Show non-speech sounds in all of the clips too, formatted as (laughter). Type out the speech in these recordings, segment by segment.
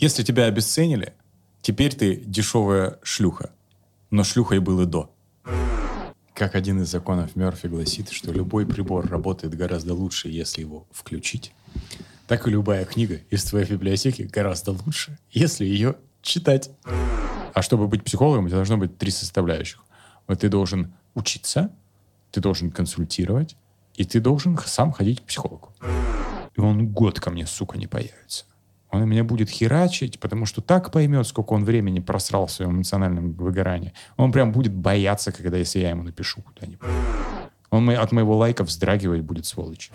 Если тебя обесценили, теперь ты дешевая шлюха. Но шлюхой был и до. Как один из законов Мерфи гласит, что любой прибор работает гораздо лучше, если его включить, так и любая книга из твоей библиотеки гораздо лучше, если ее читать. А чтобы быть психологом, у тебя должно быть три составляющих. Вот ты должен учиться, ты должен консультировать, и ты должен сам ходить к психологу. И он год ко мне, сука, не появится. Он меня будет херачить, потому что так поймет, сколько он времени просрал в своем эмоциональном выгорании. Он прям будет бояться, когда если я ему напишу куда-нибудь. Он от моего лайка вздрагивать будет, сволочь.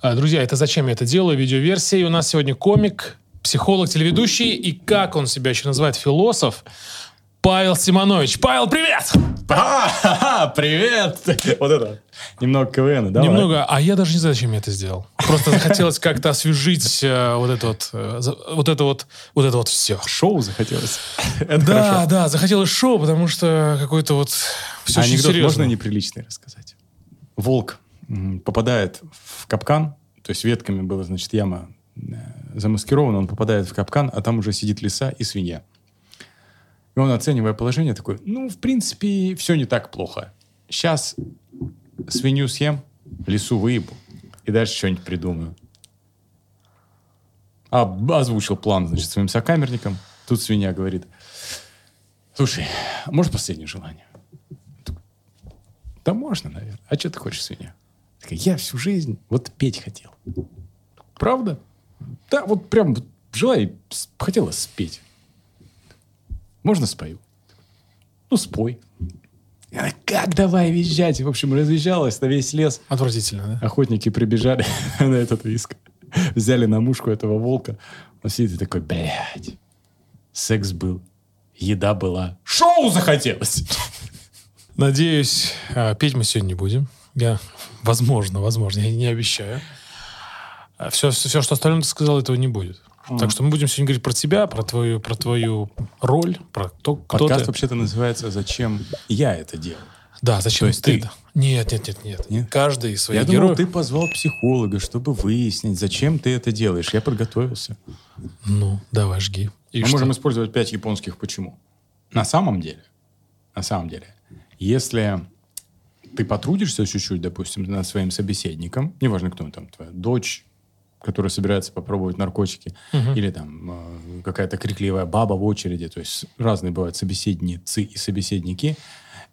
А, Друзья, это зачем я это делаю? Видеоверсия. И у нас сегодня комик, психолог, телеведущий и, как он себя еще называет, философ, Павел Симонович. Павел, привет! А, привет! Вот это. Немного КВН, да? Немного, а я даже не знаю, зачем я это сделал. Просто захотелось как-то освежить э, вот это вот, э, вот это вот, вот это вот все. Шоу захотелось. Это Да, хорошо. да, захотелось шоу, потому что какой-то вот все очень Анекдот серьезно. можно неприличный рассказать? Волк попадает в капкан, то есть ветками была, значит, яма э, замаскирована, он попадает в капкан, а там уже сидит лиса и свинья. И он, оценивая положение, такой, ну, в принципе, все не так плохо. Сейчас свинью съем, лису выебу, и дальше что-нибудь придумаю. А, озвучил план, значит, своим сокамерникам. Тут свинья говорит, слушай, может последнее желание? Да можно, наверное. А что ты хочешь, свинья? Я всю жизнь вот петь хотел. Правда? Да, вот прям желаю, хотела спеть. Можно спою? Ну, спой. И она, как давай визжать? В общем, развизжалась на весь лес. Отвратительно, да? Охотники прибежали (laughs) на этот виск. Взяли на мушку этого волка. Он сидит и такой, блядь, секс был, еда была, шоу захотелось. (laughs) Надеюсь, а, петь мы сегодня не будем. Я, возможно, возможно, я не обещаю. Все, все, что остальное ты сказал, этого не будет. Так что мы будем сегодня говорить про тебя, про твою, про твою роль, про то, кто Подкаст ты. вообще-то называется «Зачем я это делаю?». Да, зачем То есть ты? ты? Нет, нет, нет, нет, Нет? Каждый из своих Я думал, героев. ты позвал психолога, чтобы выяснить, зачем ты это делаешь. Я подготовился. Ну, давай, жги. И Мы что? можем использовать пять японских «почему». На самом деле, на самом деле, если ты потрудишься чуть-чуть, допустим, над своим собеседником, неважно, кто он там, твоя дочь, которая собирается попробовать наркотики, или там э, какая-то крикливая баба в очереди, то есть разные бывают собеседницы и собеседники,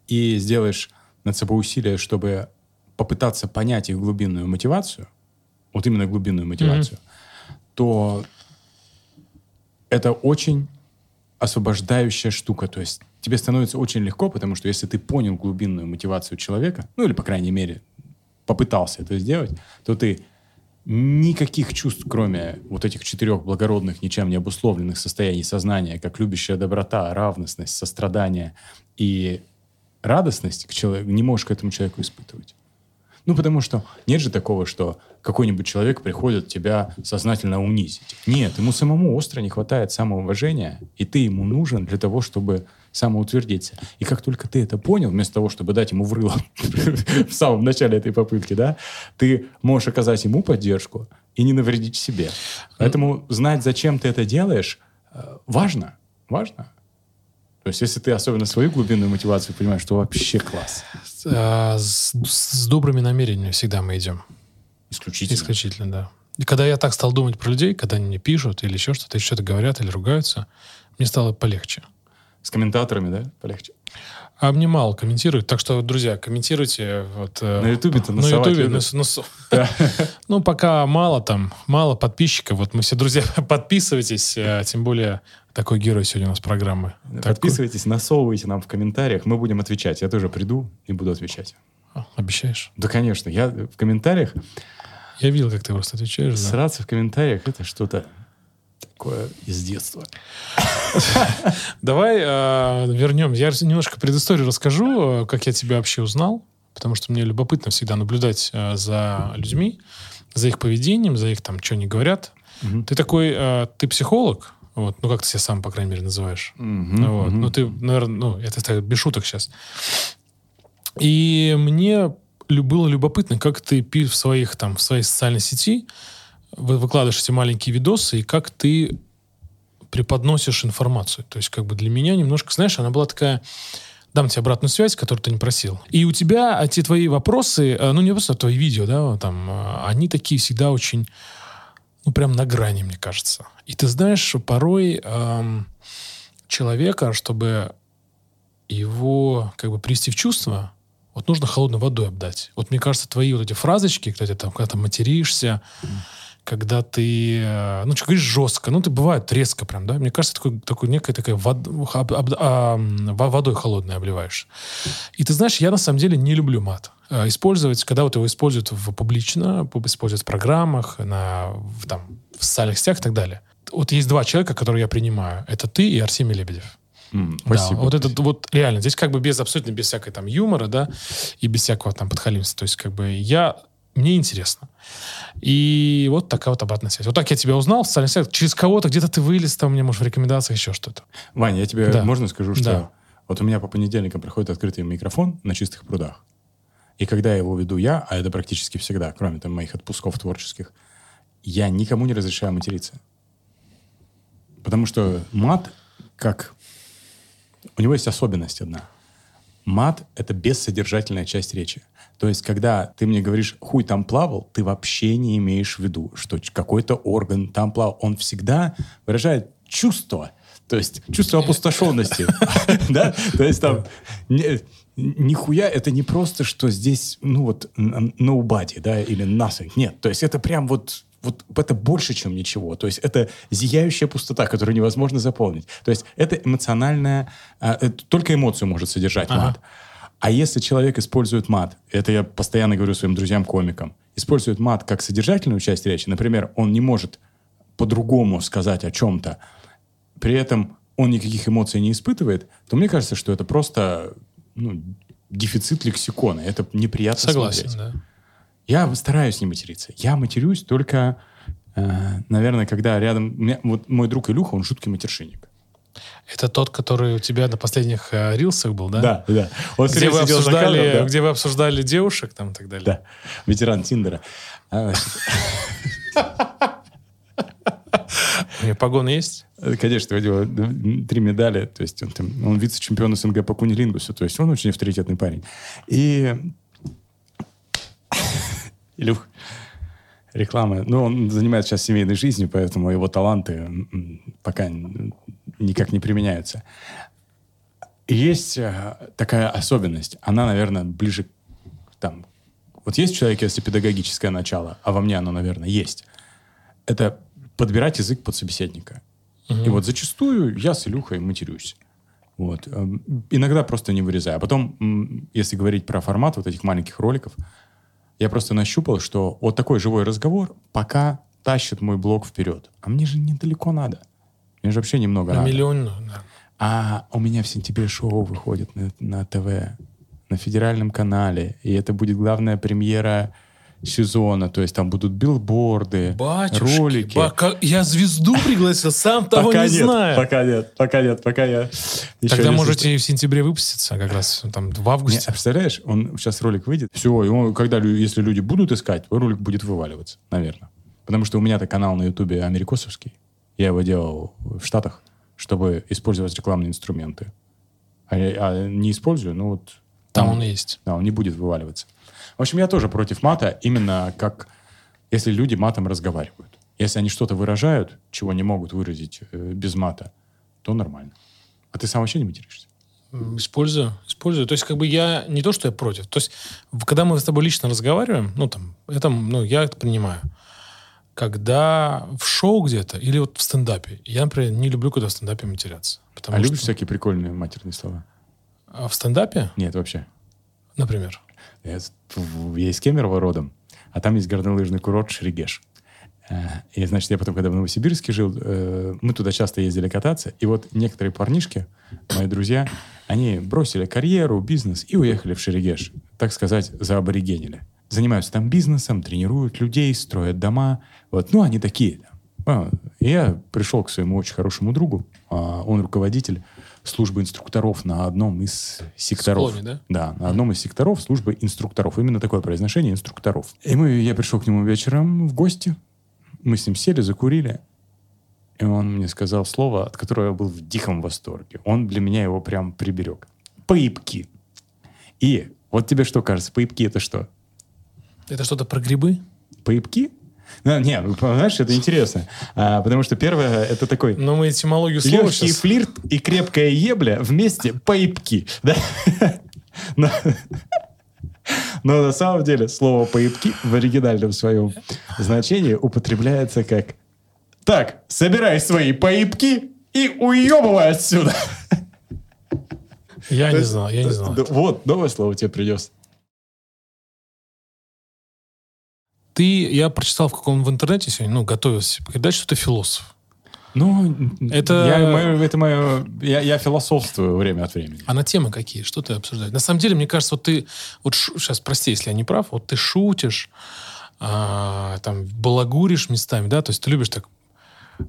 и сделаешь над собой усилия, чтобы попытаться понять их глубинную мотивацию, вот именно глубинную мотивацию, то это очень освобождающая штука. То есть тебе становится очень легко, потому что если ты понял глубинную мотивацию человека, ну или, по крайней мере, попытался это сделать, то ты никаких чувств, кроме вот этих четырех благородных, ничем не обусловленных состояний сознания, как любящая доброта, равностность, сострадание и радостность, к человеку, не можешь к этому человеку испытывать. Ну, потому что нет же такого, что какой-нибудь человек приходит тебя сознательно унизить. Нет, ему самому остро не хватает самоуважения, и ты ему нужен для того, чтобы самоутвердиться. И как только ты это понял, вместо того, чтобы дать ему в рыло (laughs) в самом начале этой попытки, да, ты можешь оказать ему поддержку и не навредить себе. Поэтому знать, зачем ты это делаешь, э, важно. Важно. То есть, если ты особенно свою глубинную мотивацию понимаешь, то вообще класс. А, с, с добрыми намерениями всегда мы идем. Исключительно. Исключительно, да. И когда я так стал думать про людей, когда они мне пишут или еще что-то, или что-то говорят или ругаются, мне стало полегче. С комментаторами, да? Полегче. А мне мало комментируют, так что, друзья, комментируйте. Вот, э, На Ютубе-то на Ютубе, любят. на с- на с- Ну, пока мало там, мало подписчиков. Вот мы все, друзья, (laughs) подписывайтесь. э, Тем более, такой герой сегодня у нас программы. Такой- Подписывайтесь, насовывайте нам в комментариях. Мы будем отвечать. Я тоже приду и буду отвечать. А, Обещаешь? Да, конечно. Я в комментариях... Я видел, как ты просто отвечаешь. да. Сраться в комментариях — это что-то такое из детства. (laughs) Давай э, вернем. Я немножко предысторию расскажу, э, как я тебя вообще узнал, потому что мне любопытно всегда наблюдать э, за людьми, за их поведением, за их там, что они говорят. Ты такой, ты психолог, вот, ну как ты себя сам, по крайней мере, называешь. Ну, вот. мгм. Ну, ты, наверное, ну, это так, без шуток сейчас. И мне было любопытно, как ты пи- в своих там в своей социальной сети вы- выкладываешь эти маленькие видосы и как ты преподносишь информацию. То есть как бы для меня немножко, знаешь, она была такая дам тебе обратную связь, которую ты не просил. И у тебя эти твои вопросы, э, ну не просто твои видео, да, там, э, они такие всегда очень, ну прям на грани, мне кажется. И ты знаешь, порой эм, человека, чтобы его как бы привести в чувство, вот нужно холодной водой обдать. Вот мне кажется, твои вот эти фразочки, ты там, когда ты материшься, когда ты, э, ну, что говоришь жестко, ну, ты бывает резко прям, да? Мне кажется, такой, такой некая такая вод- об- об- а, водой холодной обливаешь. И ты знаешь, я на самом деле не люблю мат. Э, Использовать, когда вот его используют в публично, пуб- используют в программах, на, в, там, в социальных сетях и так далее. Вот есть два человека, которые я принимаю. Это ты и Арсений Лебедев. Да, Спасибо. вот этот вот реально, здесь как бы без абсолютно без всякой там юмора, да, и без всякого там подхалимства. То есть как бы я мне интересно. И вот такая вот обратная связь. Вот так я тебя узнал в социальных сетях. Через кого-то где-то ты вылез, там, мне, может, в рекомендациях еще что-то. Ваня, я тебе Да. можно скажу, что Да. вот у меня по понедельникам приходит открытый микрофон на чистых прудах. И когда его веду я, а это практически всегда, кроме там моих отпусков творческих, я никому не разрешаю материться. Потому что мат, как... У него есть особенность одна. Мат — это бессодержательная часть речи. То есть, когда ты мне говоришь «хуй там плавал», ты вообще не имеешь в виду, что какой-то орган там плавал. Он всегда выражает чувство, то есть чувство опустошенности. (laughs) Да? То есть там нихуя это не просто, что здесь, ну вот, nobody, да, или nothing. Нет, то есть это прям вот вот это больше, чем ничего. То есть это зияющая пустота, которую невозможно заполнить. То есть это эмоциональная... а, это только эмоцию может содержать Ага. мат. А если человек использует мат, это я постоянно говорю своим друзьям-комикам, использует мат как содержательную часть речи, например, он не может по-другому сказать о чем-то, при этом он никаких эмоций не испытывает, то мне кажется, что это просто ну, дефицит лексикона. Это неприятно Согласен, смотреть. да. Я стараюсь не материться. Я матерюсь только, э, наверное, когда рядом... меня- вот мой друг Илюха, он жуткий матершинник. Это тот, который у тебя на последних э, рилсах был, да? Да, да. Он Где вы, обсуждали, кадром, да. где вы обсуждали девушек там и так далее. Да, ветеран Тиндера. А, У меня погоны есть? э, Конечно, у него м, три медали, то есть он, там- он вице-чемпион СНГ по кунилингусу, то есть он очень авторитетный парень. И Илюх, реклама. Ну, он занимается сейчас семейной жизнью, поэтому его таланты пока никак не применяются. Есть э, такая особенность. Она, наверное, ближе к там. Вот есть в человеке, если педагогическое начало, а во мне оно, наверное, есть. Это подбирать язык под собеседника. И вот зачастую я с Илюхой матерюсь. Вот. Эм, Иногда просто не вырезаю. А потом, если говорить про формат вот этих маленьких роликов, я просто нащупал, что вот такой живой разговор пока тащит мой блог вперед. А мне же недалеко надо. Мне же вообще немного На надо. миллион, да. А у меня в сентябре шоу выходит на, на ТВ, на федеральном канале. И это будет главная премьера сезона. То есть там будут билборды, Батюшки, ролики. как- я звезду пригласил, сам того пока не нет, знаю. пока нет, пока нет, пока я... еще Тогда не можете и в сентябре выпуститься, как раз там в Не, августе. а представляешь, он сейчас ролик выйдет, все, и он, когда, если люди будут искать, ролик будет вываливаться, наверное. Потому что у меня-то канал на Ютубе америкосовский. Я его делал в Штатах, чтобы использовать рекламные инструменты. А, я- а не использую, ну вот... Там он есть. Да, он не будет вываливаться. В общем, я тоже против мата, именно как если люди матом разговаривают. Если они что-то выражают, чего не могут выразить э, без мата, то нормально. А ты сам вообще не материшься? Использую, использую. То есть, как бы я не то, что я против. То есть, когда мы с тобой лично разговариваем, ну, там, это, ну, я это принимаю. Когда в шоу где-то или вот в стендапе, я, например, не люблю, когда в стендапе матерятся. А что любишь всякие прикольные матерные слова? А в стендапе, Нет, вообще. например, Я, я из Кемерово родом, а там есть горнолыжный курорт Шерегеш. Э, И, значит, я потом, когда в Новосибирске жил, э, мы туда часто ездили кататься, и вот некоторые парнишки, мои друзья, они бросили карьеру, бизнес и уехали в Шерегеш, так сказать, за аборигенили. Занимаются там бизнесом, тренируют людей, строят дома. Вот, ну, они такие. А, И я пришел к своему очень хорошему другу, а, он руководитель службы инструкторов на одном из секторов. Склоне, да? Да, на одном из секторов службы инструкторов. Именно такое произношение инструкторов. И мы, я пришел к нему вечером в гости. Мы с ним сели, закурили. И он мне сказал слово, от которого я был в диком восторге. Он для меня его прям приберег. Поипки. И вот тебе что кажется, поипки это что? Это что-то про грибы? Поипки? Ну, не, ну, знаешь, это интересно. А, потому что первое, это такой Но мы этимологию слова легкий сейчас... флирт и крепкая ебля вместе поипки. Да? Но, но на самом деле слово поипки в оригинальном своем значении употребляется как «Так, собирай свои поипки и уебывай отсюда». Я не знал, я не знал. Да, Вот, новое слово тебе принес. Ты, я прочитал в каком в интернете сегодня, ну, готовился передать, что ты философ. Ну, Это- я, мое- это мое, я, я философствую время от времени. А на темы какие? Что ты обсуждаешь? На самом деле, мне кажется, вот ты... Вот сейчас, прости, если я не прав, вот ты шутишь, а, там, балагуришь местами, да? То есть ты любишь так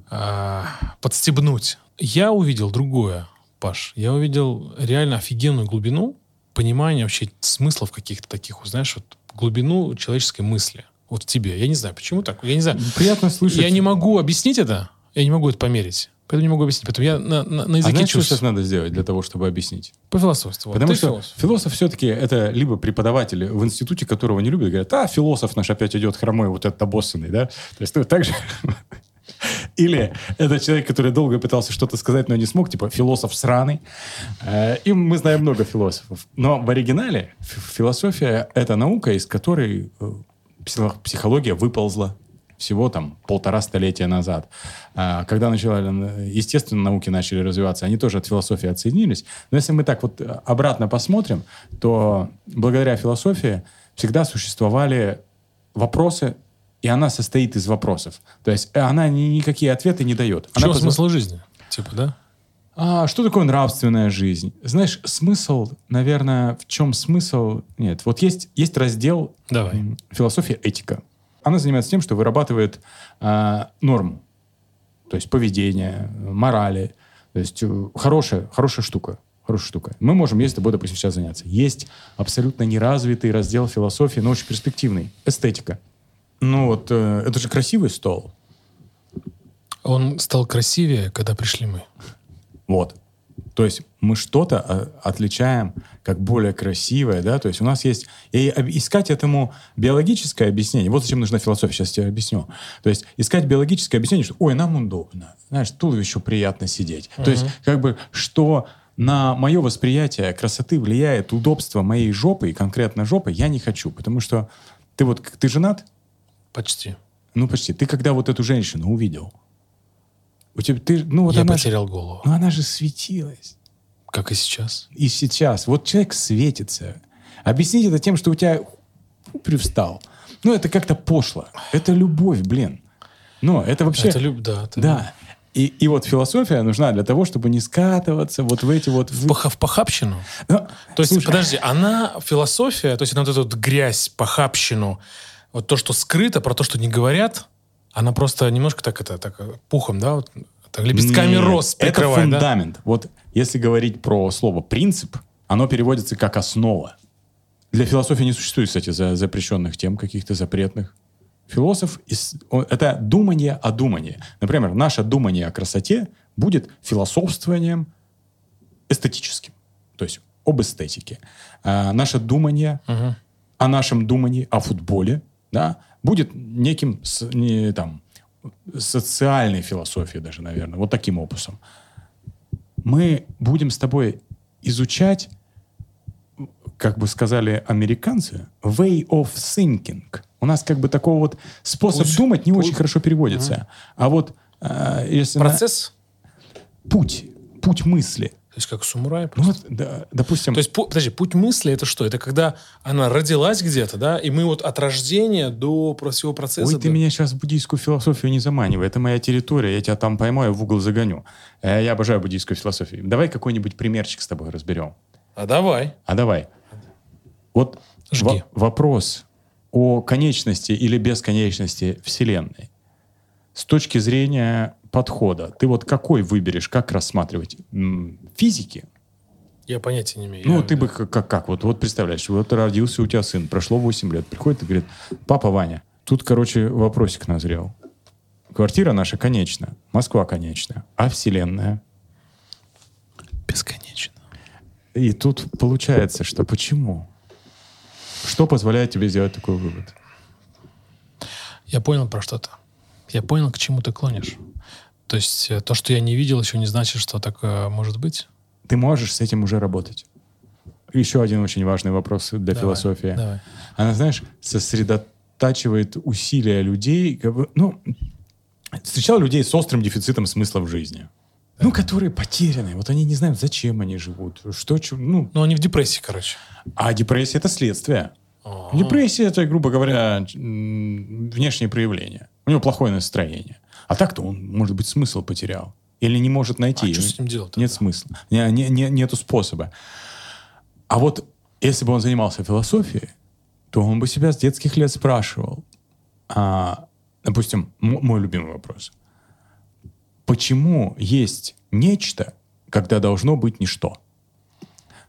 а, подстебнуть. Я увидел другое, Паш. Я увидел реально офигенную глубину понимания вообще смыслов каких-то таких, вот, знаешь, вот глубину человеческой мысли. Вот в тебе. Я не знаю, почему так. Я не знаю. Приятно слышать. Я не могу объяснить это. Я не могу это померить. Поэтому не могу объяснить. Поэтому я на, на, на А языке знаешь, что сейчас надо сделать для того, чтобы объяснить? По философству. Вот Потому ты что философ. философ, все-таки это либо преподаватель в институте, которого не любят, говорят, а, философ наш опять идет хромой, вот этот обоссанный, да? То есть ну, так же... (laughs) Или это человек, который долго пытался что-то сказать, но не смог, типа философ сраный. Э, И мы знаем много философов. Но в оригинале философия — это наука, из которой э, психология выползла всего там полтора столетия назад. А, Когда начали, э, естественно, науки начали развиваться, они тоже от философии отсоединились. Но если мы так вот э, обратно посмотрим, то благодаря философии всегда существовали вопросы, и она состоит из вопросов. То есть э, она ни- никакие ответы не дает. Она позва- смысл жизни? Типа, да? А что такое нравственная жизнь? Знаешь, смысл, наверное, в чем смысл? Нет, вот есть, есть раздел Давай. философия этика. Она занимается тем, что вырабатывает а, норму, то есть поведение, морали. То есть э, хорошая, хорошая штука. Хорошая штука. Мы можем с тобой, допустим, сейчас заняться. Есть абсолютно неразвитый раздел философии, но очень перспективный. Эстетика. Ну вот, э, это же красивый стол. Он стал красивее, когда пришли мы. Вот. То есть мы что-то а, отличаем как более красивое, да, то есть у нас есть... И искать этому биологическое объяснение, вот зачем нужна философия, сейчас тебе объясню. То есть искать биологическое объяснение, что, ой, нам удобно, знаешь, туловищу приятно сидеть. То есть как бы, что на мое восприятие красоты влияет удобство моей жопы, и конкретно жопы, я не хочу, потому что ты вот, ты женат? Почти. Ну, почти. Ты когда вот эту женщину увидел, у тебя, ты, ну, вот я она же- потерял голову. ну, она же светилась. Как и сейчас. И сейчас. Вот человек светится. Объяснить это тем, что у тебя привстал. Ну, это как-то пошло. Это любовь, блин. Но это вообще... Это люб... Да. это- Да. И, и вот философия нужна для того, чтобы не скатываться вот в эти вот... В, пох- в похабщину? Ну, То есть, слушай, подожди, она, философия, то есть она вот эту вот грязь, похабщину, вот то, что скрыто, про то, что не говорят, она просто немножко так это, так э, пухом, да, вот, так, лепестками Нет, роз Это прикрывает, да? фундамент. Вот если говорить про слово «принцип», оно переводится как «основа». Для философии не существует, кстати, за- запрещенных тем, каких-то запретных. Философ это думание о думании. Например, наше думание о красоте будет философствованием эстетическим. То есть об эстетике. А наше думание Мгм. о нашем думании о футболе, да, будет неким с- не, там, социальной философией даже, наверное, вот таким опусом. Мы будем с тобой изучать, как бы сказали американцы, way of thinking. У нас как бы такого вот способ Путь. думать не очень Путь. хорошо переводится. А вот э, если на- Процесс, путь, путь мысли. То есть как самурай Ну просто. вот, да, допустим, То есть, пу- подожди, путь мысли это что? Это когда она родилась где-то, да, и мы вот от рождения до всего процесса... Ой, ты до- меня сейчас в буддийскую философию не заманивай. Это моя территория, я тебя там поймаю, в угол загоню. Э, Я обожаю буддийскую философию. Давай какой-нибудь примерчик с тобой разберем. А давай. А давай. Вот Жги. во- вопрос о конечности или бесконечности Вселенной. С точки зрения подхода ты вот какой выберешь, как рассматривать? Физики? Я понятия не имею. Ну, Я- ты бы как, как, как? Вот, вот представляешь, вот родился у тебя сын, прошло 8 лет, приходит и говорит, папа Ваня, тут, короче, вопросик назрел. Квартира наша конечна, Москва конечна, а Вселенная? Бесконечно. И тут получается, что почему? Что позволяет тебе сделать такой вывод? Я понял про что-то. Я понял, к чему ты клонишь. То есть э, то, что я не видел, еще не значит, что такое может быть. Ты можешь с этим уже работать. Еще один очень важный вопрос для Давай, философии. давай. Она, знаешь, сосредотачивает усилия людей. как бы, ну, встречал людей с острым дефицитом смысла в жизни. Ну, которые потеряны. Вот они не знают, зачем они живут. Что, ну, Ну, они в депрессии, короче. а депрессия это следствие. Ага. Депрессия это, грубо говоря, внешнее проявление. У него плохое настроение. А так-то он, может быть, смысл потерял. Или не может найти. А что с ним делать Нет тогда? смысла. Не, не- не- нету способа. А вот если бы он занимался философией, то он бы себя с детских лет спрашивал. а, допустим, мой любимый вопрос. Почему есть нечто, когда должно быть ничто?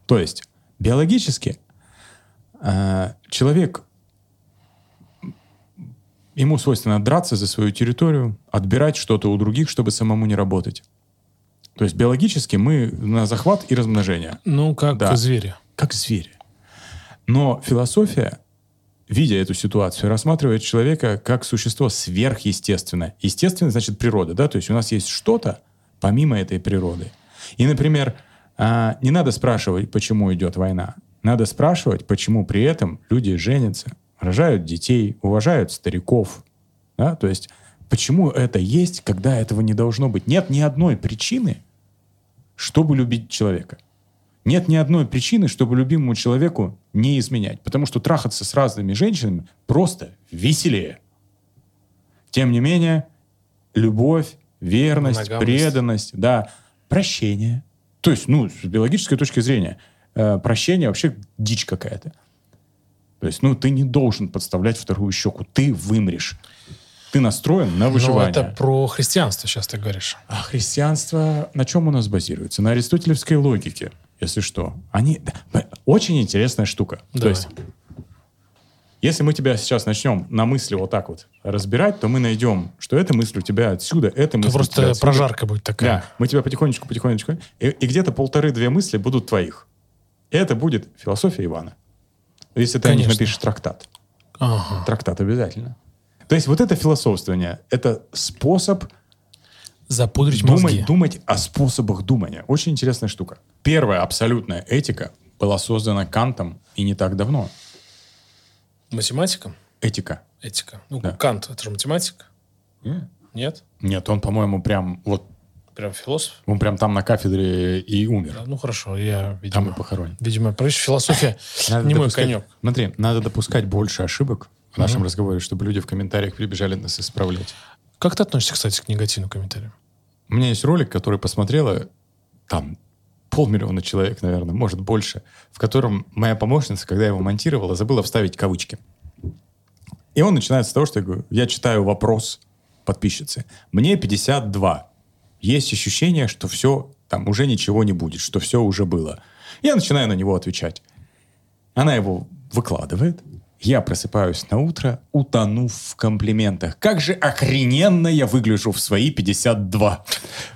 То есть биологически а, человек ему свойственно драться за свою территорию, отбирать что-то у других, чтобы самому не работать. То есть биологически мы на захват и размножение, Ну, как Да. звери. как звери. Но философия, видя эту ситуацию, рассматривает человека как существо сверхъестественное. Естественно, значит природа, да? То есть у нас есть что-то помимо этой природы. И, например, а, не надо спрашивать, почему идет война. Надо спрашивать, почему при этом люди женятся, рожают детей, уважают стариков. Да? То есть почему это есть, когда этого не должно быть. Нет ни одной причины, чтобы любить человека. Нет ни одной причины, чтобы любимому человеку не изменять. Потому что трахаться с разными женщинами просто веселее. Тем не менее, любовь, верность, Моногамность. преданность, да, прощение. То есть, ну, с биологической точки зрения, э, прощение вообще дичь какая-то. То есть, ну, ты не должен подставлять вторую щеку. Ты вымрешь. Ты настроен на Ну, выживание. это про христианство сейчас ты говоришь. А христианство на чем у нас базируется? На аристотелевской логике, если что. Они... да, Очень интересная штука. То Давай. есть, если мы тебя сейчас начнем на мысли вот так вот разбирать, то мы найдем, что эта мысль у тебя отсюда, эта мысль Это просто отсюда. прожарка будет такая. Да, мы тебя потихонечку, потихонечку... И, и где-то полторы-две мысли будут твоих. И это будет философия Ивана. Если ты о них Конечно. напишешь трактат. Ага. Трактат обязательно. То есть вот это философствование, это способ Запудрить мозги. думать, думать о способах думания. Очень интересная штука. Первая абсолютная этика была создана Кантом и не так давно. Математиком? Этика. Этика. Ну, Да. Кант, это же математик. Нет? Нет, он, по-моему, прям вот Прям философ? он прям там на кафедре и умер. Да, ну хорошо, я, Там видимо, и похоронен. видимо, прочь философия (laughs) Надо не мой допускать- конек. Смотри, надо допускать больше ошибок в нашем разговоре, чтобы люди в комментариях прибежали нас исправлять. Как ты относишься, кстати, к негативным комментариям? У меня есть ролик, который посмотрела там полмиллиона человек, наверное, может больше, в котором моя помощница, когда я его монтировала, забыла вставить кавычки. И он начинается с того, что я говорю, я читаю вопрос подписчицы. Мне 52. Есть ощущение, что все, там уже ничего не будет, что все уже было. Я начинаю на него отвечать. Она его выкладывает. Я просыпаюсь на утро, утонув в комплиментах. Как же охрененно я выгляжу в свои 52.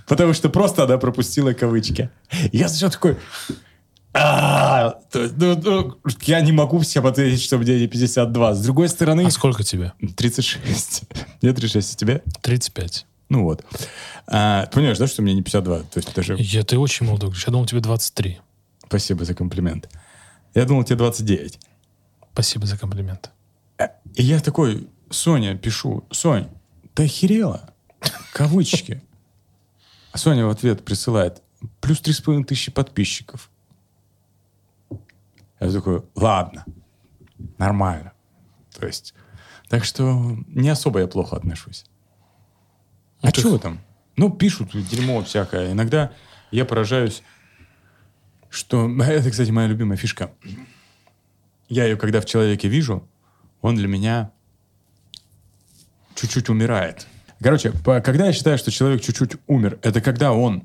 Потому что просто она пропустила кавычки. Я сначала такой... «А, ну, ну, я не могу всем ответить, что мне не 52. С другой стороны... А сколько тебе? 36. Мне 36, а тебе? 35. Ну вот. А, ты понимаешь, да, что мне не 52? То есть даже... Я, ты очень молодой. Я думал, тебе 23. Спасибо за комплимент. Я думал, тебе 29. Спасибо за комплимент. И я такой, Соня, пишу, Сонь, ты охерела? (laughs) Кавычки. А Соня в ответ присылает, плюс три с половиной тысячи подписчиков. Я такой, ладно, нормально. То есть, так что не особо я плохо отношусь. А ты- что там? Ну, пишут дерьмо всякое. Иногда я поражаюсь, что... (laughs) Это, кстати, моя любимая фишка. Я ее, когда в человеке вижу, он для меня чуть-чуть умирает. Короче, когда я считаю, что человек чуть-чуть умер, это когда он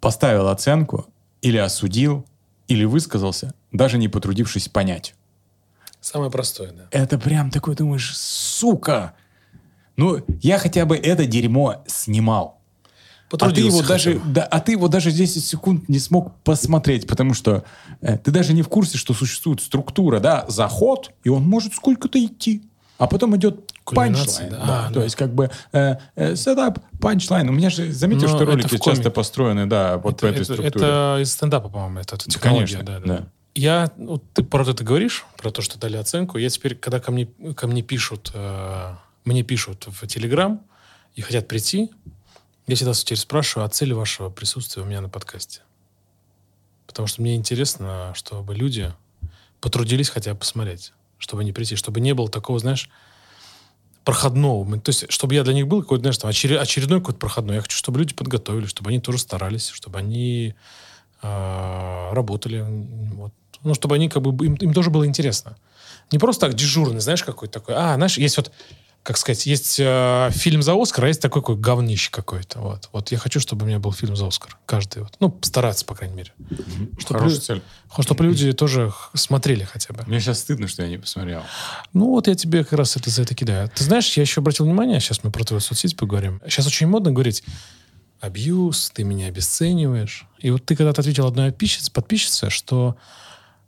поставил оценку или осудил, или высказался, даже не потрудившись понять. Самое простое, да. Это прям такой думаешь, сука! Ну, я хотя бы это дерьмо снимал. А ты его даже, да, а ты его даже 10 секунд не смог посмотреть, потому что э, ты даже не в курсе, что существует структура, да, заход, и он может сколько-то идти. А потом идет punchline. да. да. А, То да. есть как бы э, э, setup, punchline. У меня же, заметил, Но что это ролики часто построены, да, вот по это, этой это- структуре. это из стендапа, по-моему, это, это технология. Конечно, да, да, да. да. Я, вот ты про это говоришь, про то, что дали оценку. Я теперь, когда ко мне, ко мне пишут, э, мне пишут в Телеграм и хотят прийти, я всегда теперь спрашиваю, а цель вашего присутствия у меня на подкасте? Потому что мне интересно, чтобы люди потрудились хотя бы посмотреть, чтобы не прийти, чтобы не было такого, знаешь, проходного. То есть, чтобы я для них был какой-то, знаешь, там, очере- очередной какой-то проходной. Я хочу, чтобы люди подготовились, чтобы они тоже старались, чтобы они э, работали. Вот. Ну, чтобы они как бы... Им, им тоже было интересно. Не просто так дежурный, знаешь, какой-то такой. А, знаешь, есть вот, как сказать, есть э, фильм за Оскар, а есть такой какой говнище какой-то. Вот. вот я хочу, чтобы у меня был фильм за Оскар. Каждый. Вот. Ну, стараться, по крайней мере. Чтобы, Хорошая лю- цель. чтобы люди тоже смотрели хотя бы. Мне сейчас стыдно, что я не посмотрел. Ну, вот я тебе как раз это за это кидаю. Ты знаешь, я еще обратил внимание, сейчас мы про твою соцсеть поговорим. Сейчас очень модно говорить абьюз, ты меня обесцениваешь. И вот ты когда-то ответил одной подписчице, что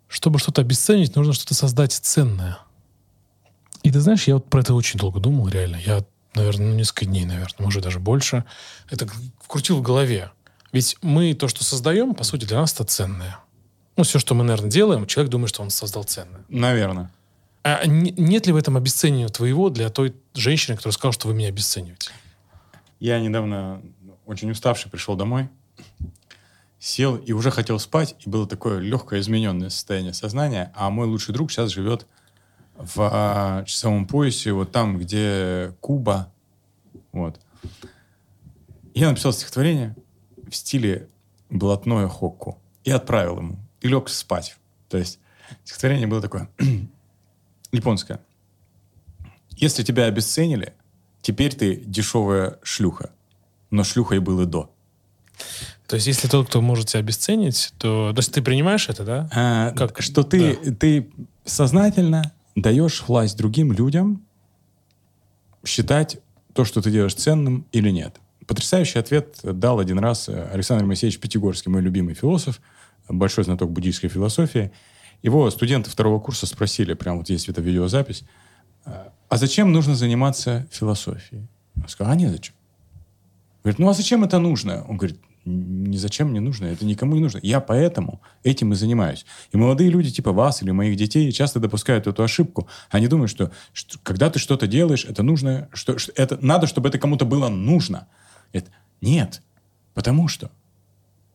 чтобы что-то обесценить, нужно что-то создать ценное. И ты знаешь, я вот про это очень долго думал, реально. Я, наверное, ну, несколько дней, наверное, может, даже больше. Это вкрутил в голове. Ведь мы то, что создаем, по сути, для нас это ценное. Ну, все, что мы, наверное, делаем, человек думает, что он создал ценное. Наверное. А не- нет ли в этом обесценивания твоего для той женщины, которая сказала, что вы меня обесцениваете? Я недавно очень уставший пришел домой, сел и уже хотел спать, и было такое легкое измененное состояние сознания, а мой лучший друг сейчас живет в а, часовом поясе, вот там, где Куба. Вот. Я написал стихотворение в стиле блатное хокку и отправил ему. И лег спать. То есть стихотворение было такое (clears throat) японское. Если тебя обесценили, теперь ты дешевая шлюха. Но шлюхой был и до. То есть, если тот, кто может тебя обесценить, то... То есть, ты принимаешь это, да? А, Как? Что ты, ты сознательно даешь власть другим людям считать то, что ты делаешь ценным или нет. Потрясающий ответ дал один раз Александр Моисеевич Пятигорский, мой любимый философ, большой знаток буддийской философии. Его студенты второго курса спросили, прям вот есть эта видеозапись, «А зачем нужно заниматься философией? Он сказал, а незачем. Говорит, ну а зачем это нужно? Он говорит, ни зачем мне нужно, это никому не нужно. Я поэтому этим и занимаюсь. И молодые люди типа вас или моих детей часто допускают эту ошибку. Они думают, что, что когда ты что-то делаешь, это нужно, что, что это надо, чтобы это кому-то было нужно. Это, нет, потому что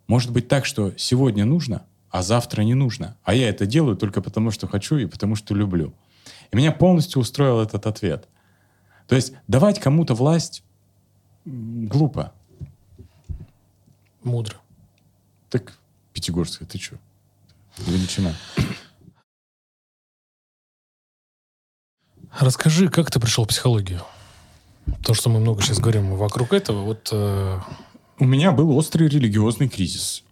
может быть так, что сегодня нужно, а завтра не нужно. А я это делаю только потому, что хочу и потому, что люблю. И меня полностью устроил этот ответ. То есть давать кому-то власть глупо. Мудро. Так, Пятигорская, ты что? Величина. Расскажи, как ты пришел в психологию? То, что мы много сейчас говорим вокруг этого, вот э, У меня был острый религиозный кризис.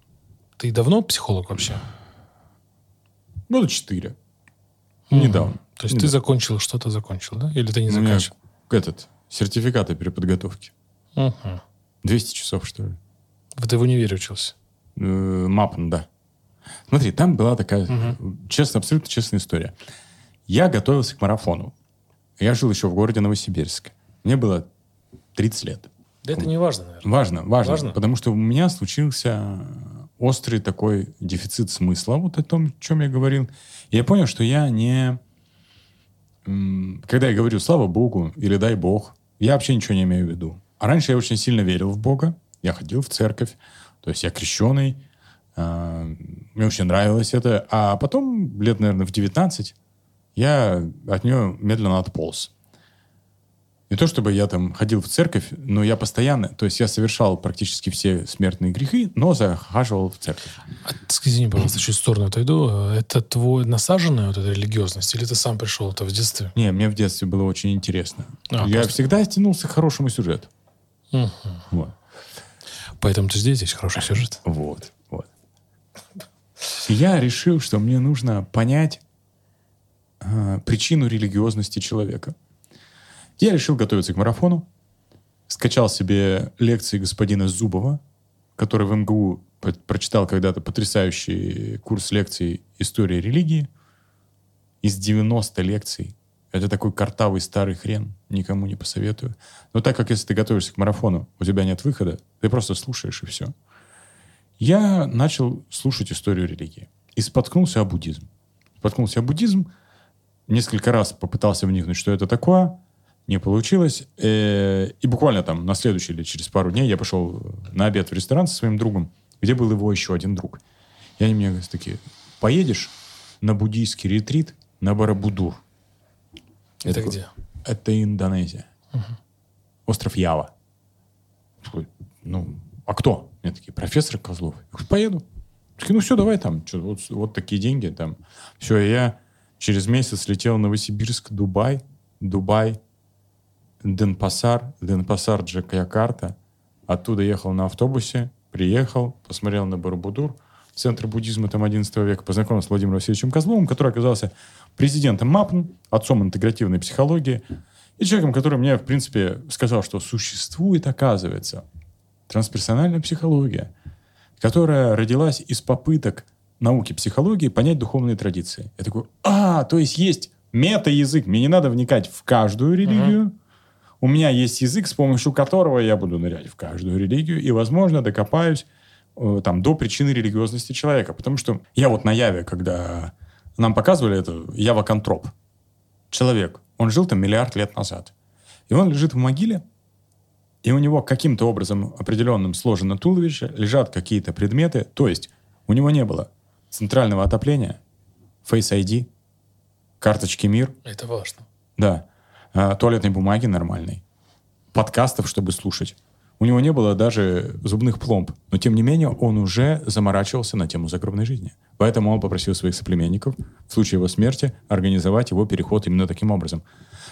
ты давно психолог вообще? Года четыре. Мгм. Недавно. То есть Недавно. ты закончил, что-то закончил, да? Или ты не У меня этот, сертификат о переподготовке. Мгм. 200 часов, что ли. Ты в универе учился? Э, Мапн, да. Смотри, там была такая, Мгм. честно, абсолютно честная история. Я готовился к марафону. Я жил еще в городе Новосибирск. Мне было 30 лет. Да это не важно, наверное. Важно, важно, Важно? потому что у меня случился острый такой дефицит смысла, вот о том, о чем я говорил. И я понял, что я не... Когда я говорю «слава Богу» или «дай Бог», я вообще ничего не имею в виду. А раньше я очень сильно верил в Бога. Я ходил в церковь, то есть я крещеный. а, Мне очень нравилось это. А потом, лет, наверное, в 19, я от нее медленно отполз. Не то чтобы я там ходил в церковь, но я постоянно, то есть я совершал практически все смертные грехи, но захаживал в церковь. А, Извини, пожалуйста, чуть в сторону отойду. Это твой насаженная вот эта религиозность? Или ты сам пришел это в детстве? Не, мне в детстве было очень интересно. А, я просто- всегда тянулся к хорошему сюжету. Вот. Поэтому ты здесь, здесь хороший сюжет. Вот, вот. Я решил, что мне нужно понять э, причину религиозности человека. Я решил готовиться к марафону, скачал себе лекции господина Зубова, который в МГУ прочитал когда-то потрясающий курс лекций истории религии. Из 90 лекций. Это такой картавый старый хрен. Никому не посоветую. Но так как если ты готовишься к марафону, у тебя нет выхода, ты просто слушаешь и все. Я начал слушать историю религии. И споткнулся о буддизм. Споткнулся о буддизм. Несколько раз попытался вникнуть, что это такое. Не получилось. Э, И буквально там на следующий или через пару дней я пошел на обед в ресторан со своим другом, где был его еще один друг. И они мне говорят такие, поедешь на буддийский ретрит на Барабудур. Я Это такой, где? Это Индонезия. Остров Ява. Такой, ну, а кто? Мне такие, профессор Козлов. Я говорю, поеду. Такие, ну все, давай там. Чё, вот, вот такие деньги там. Все, я через месяц летел в Новосибирск, Дубай, Дубай, Денпасар, Денпасар, Джакарта. Оттуда ехал на автобусе, приехал, посмотрел на Барбудур, центр буддизма там 11 века, познакомился с Владимиром Васильевичем Козловым, который оказался президентом МАПН, отцом интегративной психологии, и человеком, который мне, в принципе, сказал, что существует, оказывается, трансперсональная психология, которая родилась из попыток науки психологии понять духовные традиции. Я такой, а, то есть есть мета-язык, мне не надо вникать в каждую религию, у меня есть язык, с помощью которого я буду нырять в каждую религию и, возможно, докопаюсь там, до причины религиозности человека. Потому что я вот на Яве, когда нам показывали это, Ява-контроп, человек, он жил там миллиард лет назад. И он лежит в могиле, и у него каким-то образом определенным сложено туловище, лежат какие-то предметы. То есть у него не было центрального отопления, Face ID, карточки МИР, Это важно. да, а, туалетной бумаги нормальной, подкастов, чтобы слушать. У него не было даже зубных пломб, но тем не менее он уже заморачивался на тему загробной жизни. Поэтому он попросил своих соплеменников в случае его смерти организовать его переход именно таким образом.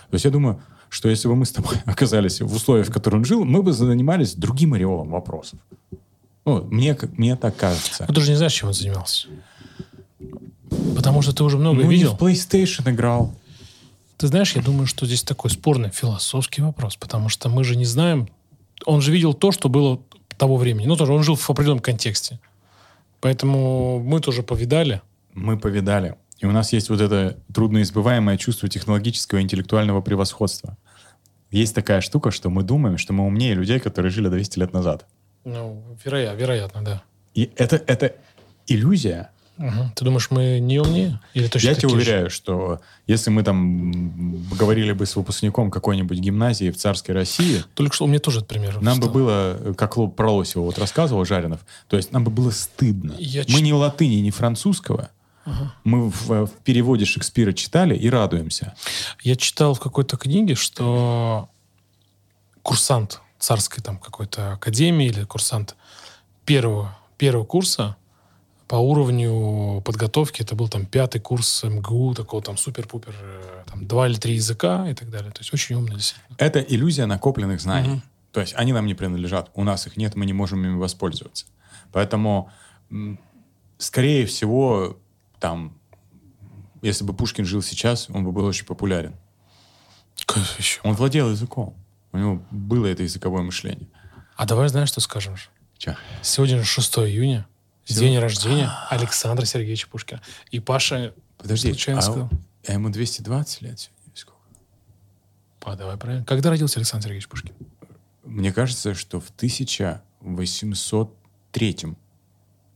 То есть я думаю, что если бы мы с тобой (laughs) оказались в условиях, в которых он жил, мы бы занимались другим ореолом вопросов. Ну, мне, мне так кажется. Ну, ты же не знаешь, чем он занимался. Потому что ты уже много Ну, видел. в PlayStation играл. Ты знаешь, я думаю, что здесь такой спорный философский вопрос, потому что мы же не знаем... Он же видел то, что было того времени. Ну, тоже он жил в определенном контексте. Поэтому мы тоже повидали. мы повидали. И у нас есть вот это трудноизбываемое чувство технологического и интеллектуального превосходства. Есть такая штука, что мы думаем, что мы умнее людей, которые жили 200 лет назад. Ну, вероятно, вероятно, да. И это, это иллюзия. Мгм. Ты думаешь, мы не умнее? Или точно Я тебе такие же? уверяю, что если мы там говорили бы с выпускником какой-нибудь гимназии в царской России, Только что у меня тоже этот пример. нам бы встал. было, э, как Ло- про Лосева вот рассказывал Жаринов, то есть нам бы было стыдно. Я мы чит- ни латыни, ни французского. Мы в, в переводе Шекспира читали и радуемся. Я читал в какой-то книге, что курсант царской там какой-то академии или курсант первого, первого курса по уровню подготовки, это был там пятый курс МГУ, такого там супер-пупер, э, там два или три языка и так далее. То есть очень умный действительно. Это иллюзия накопленных знаний. То есть они нам не принадлежат. У нас их нет, мы не можем ими воспользоваться. Поэтому, скорее всего, там, если бы Пушкин жил сейчас, он бы был очень популярен. Как еще? Он владел языком. У него было это языковое мышление. А давай знаешь, что скажем? Че? Сегодня же 6 июня, день рождения Александра Сергеевича Пушкина. И Паша Подожди, случайно а, сказал. а ему 220 лет сегодня? Сколько? А, давай правильно. Когда родился Александр Сергеевич Пушкин? Мне кажется, что в 1803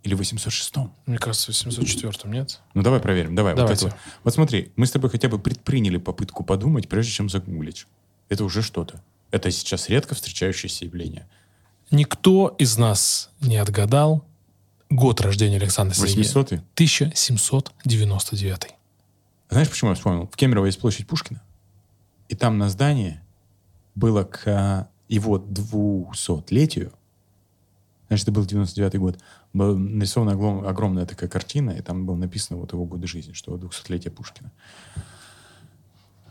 или 806. Мне кажется, в 704 нет? Ну, давай проверим. Давай. Вот, Давайте. это вот. вот смотри, мы с тобой хотя бы предприняли попытку подумать, прежде чем загуглить. Это уже что-то. Это сейчас редко встречающееся явление. Никто из нас не отгадал год рождения Александра Сергеевича. 800 1799. Знаешь, почему я вспомнил? В Кемерово есть площадь Пушкина. И там на здании было к его 200-летию, значит, это был 99 год, была нарисована огромная такая картина, и там было написано вот его годы жизни, что 200-летие Пушкина.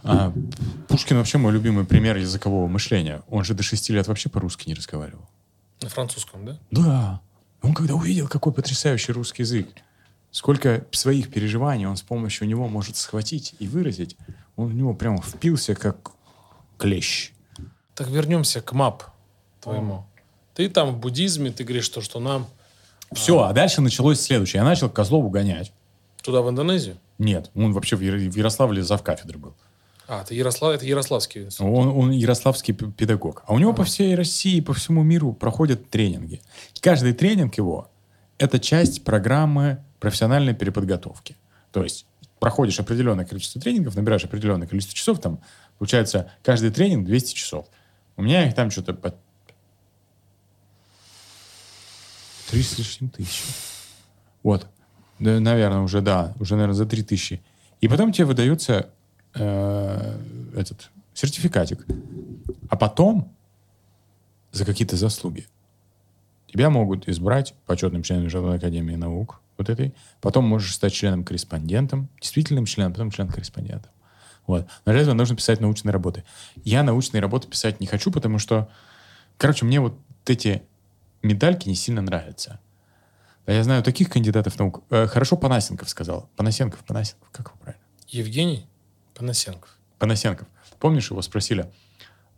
А, Пушкин Пушкин вообще мой любимый пример языкового мышления. Он же до шести лет вообще по-русски не разговаривал. На французском, да? Да. Он когда увидел, какой потрясающий русский язык, сколько своих переживаний он с помощью него может схватить и выразить, он в него прямо впился, как клещ. Так вернемся к МАП твоему. Ты там в буддизме, ты говоришь, то, что нам Все, а дальше началось следующее. Я начал Козлову гонять. туда, в Индонезию? Нет, он вообще в Яро- в Ярославле зав кафедры был. А, это Ярослав, это Ярославский институт. Он, он ярославский педагог. А у него по всей России, по всему миру проходят тренинги. И каждый тренинг его – это часть программы профессиональной переподготовки. То есть проходишь определенное количество тренингов, набираешь определенное количество часов, там получается каждый тренинг 200 часов. У меня их там что-то по 3 с лишним тысячи. Вот. Да, наверное, уже, да. Уже, наверное, за 3 тысячи. И потом тебе выдается э, этот сертификатик. А потом за какие-то заслуги тебя могут избрать почетным членом Международной академии наук, вот этой. Потом можешь стать членом-корреспондентом, действительным членом, потом член-корреспондентом. Вот. Но для этого нужно писать научные работы. Я научные работы писать не хочу, потому что, короче, мне вот эти медальки не сильно нравятся. А я знаю таких кандидатов наук. Э, хорошо Панасенков сказал. Панасенков, Панасенков, как его правильно? Евгений Панасенков. Панасенков. Помнишь, его спросили,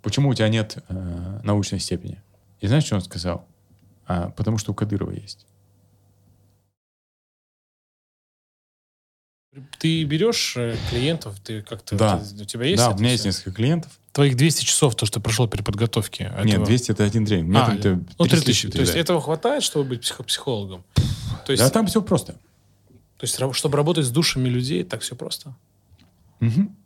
почему у тебя нет э, научной степени? И знаешь, что он сказал? А, потому что у Кадырова есть. Ты берешь э, клиентов, ты как-то... Да. ты- у тебя есть да, у меня всё? есть несколько клиентов. Твоих 200 часов, то, что прошел переподготовки. Нет, этого- 200 это один тренинг. А, это ну, 30 3000. То есть этого хватает, чтобы быть психо- психологом? То есть, Да, там все просто. то есть, чтобы работать с душами людей, так все просто? Мгм.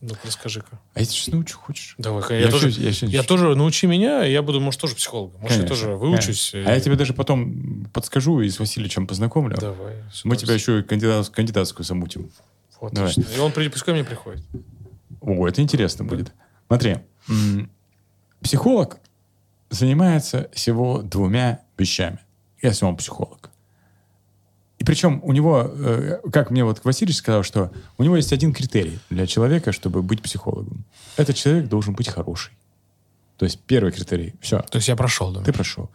Ну, расскажи-ка. А если сейчас научу, хочешь? Давай, Я я, тоже, щас- я щас- я тоже, научи меня, и я буду, может, тоже психологом. Может, я Конечно, тоже выучусь. конечно. А я тебе даже потом подскажу и с Васильевичем познакомлю. Давай. Мы тебя еще и кандидат, кандидатскую замутим. Вот, Давай. отлично. И он пускай мне приходит. О, это интересно будет. Смотри, психолог занимается всего двумя вещами, если он психолог. И причем у него, э, как мне вот Васильевич сказал, что у него есть один критерий для человека, чтобы быть психологом. Этот человек должен быть хороший. То есть первый критерий. Все, То есть я прошел, да? ты прошел.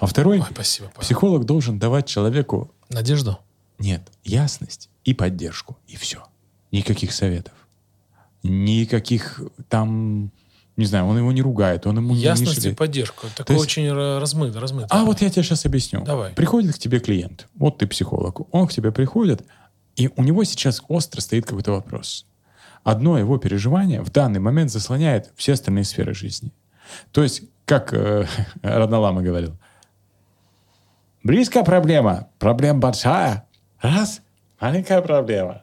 А второй, Ой, спасибо. Павел. психолог должен давать человеку Надежду? нет, ясность и поддержку. И все. Никаких советов. Никаких там, не знаю, он его не ругает, он ему не Ясность и шелит. поддержку. Такое есть- очень ра- размыто, размыто. А вот я тебе сейчас объясню. Давай. Приходит к тебе клиент, вот ты психолог, он к тебе приходит, и у него сейчас остро стоит какой-то вопрос. Одно его переживание в данный момент заслоняет все остальные сферы жизни. То есть, как э, (laughs) Радналама говорил, близкая проблема, проблема большая, раз, маленькая проблема.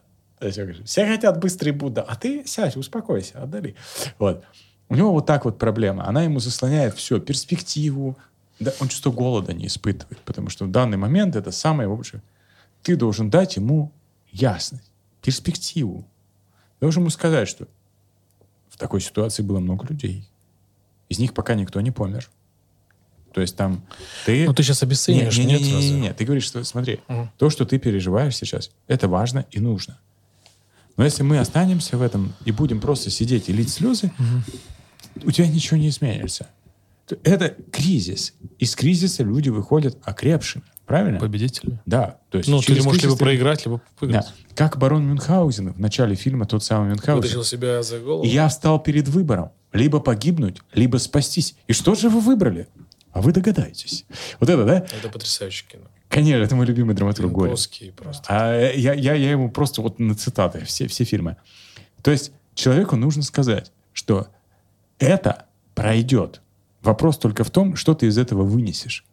Все хотят быстрый Будда, а ты сядь, успокойся, отдали. Вот. У него вот так вот проблема. Она ему заслоняет все, перспективу. Да, он чувство голода не испытывает, потому что в данный момент это самое лучшее. Ты должен дать ему ясность, перспективу. Ты должен ему сказать, что в такой ситуации было много людей. Из них пока никто не помер. То есть там ты... Ну, ты сейчас обесцениваешь, Не, не, нет? не, не, разве? не, не. Ты говоришь, что смотри, Мгм. то, что ты переживаешь сейчас, это важно и нужно. Но если мы останемся в этом и будем просто сидеть и лить слезы, у тебя ничего не изменится. Это кризис. Из кризиса люди выходят окрепшими. Правильно? Победители. Да. То есть Ну, ты можешь либо ты- проиграть, либо Да. выиграть. Как барон Мюнхгаузен в начале фильма, тот самый Мюнхгаузен. Вытащил себя за голову. И я встал перед выбором. Либо погибнуть, либо спастись. И что же вы выбрали? А вы догадаетесь. Вот это, да? Это потрясающее кино. Конечно, это мой любимый драматург Горин. Просто. А я, я, я ему просто вот на цитаты, все, все фильмы. То есть человеку нужно сказать, что это пройдет. Вопрос только в том, что ты из этого вынесешь.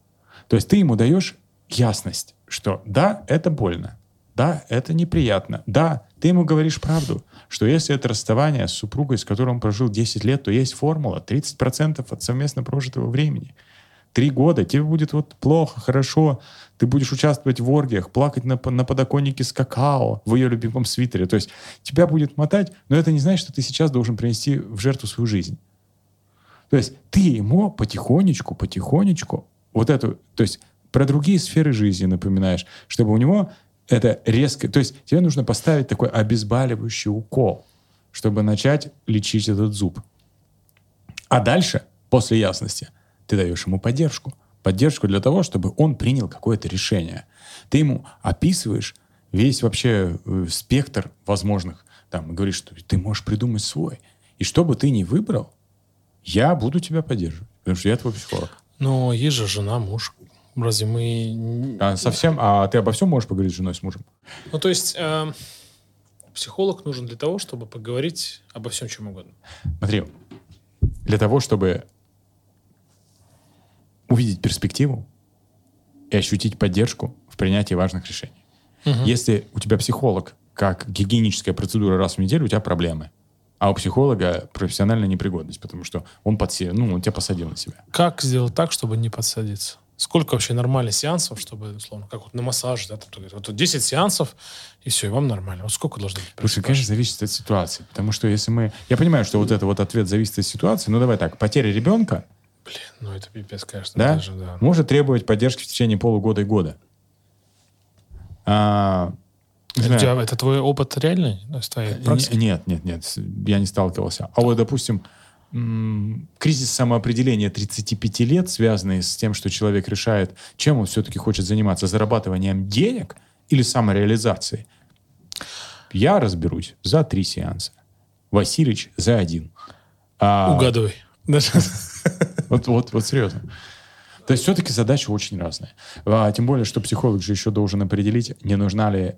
То есть ты ему даешь ясность, что да, это больно, да, это неприятно, да, ты ему говоришь правду, что если это расставание с супругой, с которой он прожил 10 лет, то есть формула 30% от совместно прожитого времени. Три года, тебе будет вот плохо, хорошо, ты будешь участвовать в оргиях, плакать на, на подоконнике с какао в ее любимом свитере. То есть тебя будет мотать, но это не значит, что ты сейчас должен принести в жертву свою жизнь. То есть ты ему потихонечку, потихонечку вот эту, то есть про другие сферы жизни напоминаешь, чтобы у него это резко, то есть тебе нужно поставить такой обезболивающий укол, чтобы начать лечить этот зуб. А дальше, после ясности, ты даешь ему поддержку. Поддержку для того, чтобы он принял какое-то решение. Ты ему описываешь весь вообще э, спектр возможных, там, говоришь, что ты можешь придумать свой. И что бы ты ни выбрал, я буду тебя поддерживать, потому что я твой психолог. Но есть же жена, муж. Разве мы... А совсем, а ты обо всем можешь поговорить с женой, с мужем? Ну, то есть э, психолог нужен для того, чтобы поговорить обо всем, чем угодно. Смотри, для того, чтобы увидеть перспективу и ощутить поддержку в принятии важных решений. Мгм. Если у тебя психолог, как гигиеническая процедура раз в неделю, у тебя проблемы. А у психолога профессиональная непригодность, потому что он, подсе... ну, он тебя посадил на себя. Как сделать так, чтобы не подсадиться? Сколько вообще нормально сеансов, чтобы, условно, как вот на массаже, да, там, вот тут 10 сеансов, и все, и вам нормально. Вот сколько должно быть? Слушай, конечно, зависит от ситуации. Потому что если мы... Я понимаю, что вот это вот ответ зависит от ситуации. Ну, давай так. Потеря ребенка, Блин, ну это пипец, конечно. да, даже, да. может требовать поддержки в течение полугода и года. А, знаю. тебя- это твой опыт реальный? Не- Нет, нет, нет, я не сталкивался. А вот, допустим, м, кризис самоопределения 35 лет, связанный с тем, что человек решает, чем он все-таки хочет заниматься, зарабатыванием денег или самореализацией. Я разберусь за три сеанса. Васильевич за один. А, Угадывай. (laughs) Вот, вот, вот серьезно. То есть все-таки задача очень разная. А, тем более, что психолог же еще должен определить, не нужна ли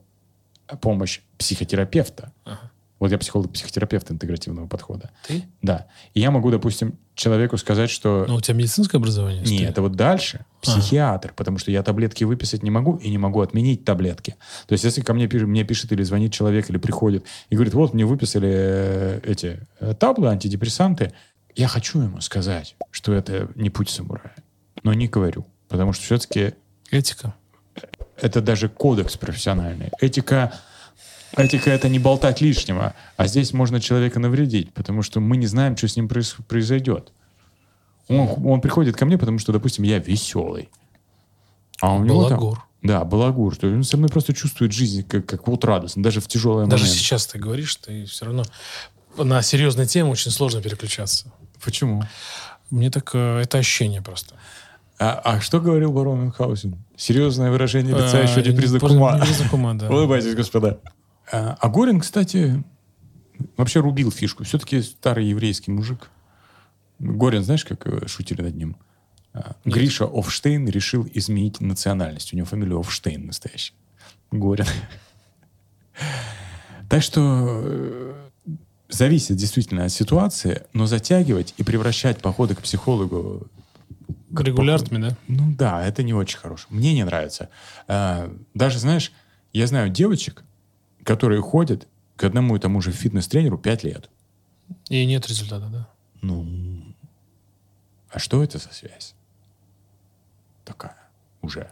помощь психотерапевта. Ага. Вот я психолог-психотерапевт интегративного подхода. Ты? Да. И я могу, допустим, человеку сказать, что... Ну, у тебя медицинское образование? Нет, это вот дальше психиатр, потому что я таблетки выписать не могу и не могу отменить таблетки. То есть, если ко мне, пишет, мне пишет или звонит человек, или приходит и говорит, вот мне выписали э, эти э, таблы, антидепрессанты, я хочу ему сказать, что это не путь самурая, но не говорю, потому что все-таки Этика. Это даже кодекс профессиональный. Этика, этика это не болтать лишнего, а здесь можно человека навредить, потому что мы не знаем, что с ним проис- произойдет. Он, он приходит ко мне, потому что, допустим, я веселый. А у него там- Балагур. да, балагур. что Он со мной просто чувствует жизнь как, как вот радостно, даже в тяжелые Даже сейчас ты говоришь, ты все равно на серьезные темы очень сложно переключаться. Почему? Мне так э, это ощущение просто. А, а что говорил барон Мюнхгаузен? Серьезное выражение лица А, еще не не- признак ума. признак ума, да. Улыбайтесь, господа. А, а Горин, кстати, вообще рубил фишку. Все-таки старый еврейский мужик. Горин, знаешь, как э, шутили над ним? А, Гриша Офштейн решил изменить национальность. У него фамилия Офштейн настоящая. Горин. (laughs) Так что э, зависит действительно от ситуации, но затягивать и превращать походы к психологу Регулярными, да? ну да, это не очень хорошо. Мне не нравится. А, Даже, знаешь, я знаю девочек, которые ходят к одному и тому же фитнес-тренеру 5 лет. И нет результата, да? Ну, а что это за связь? Такая уже.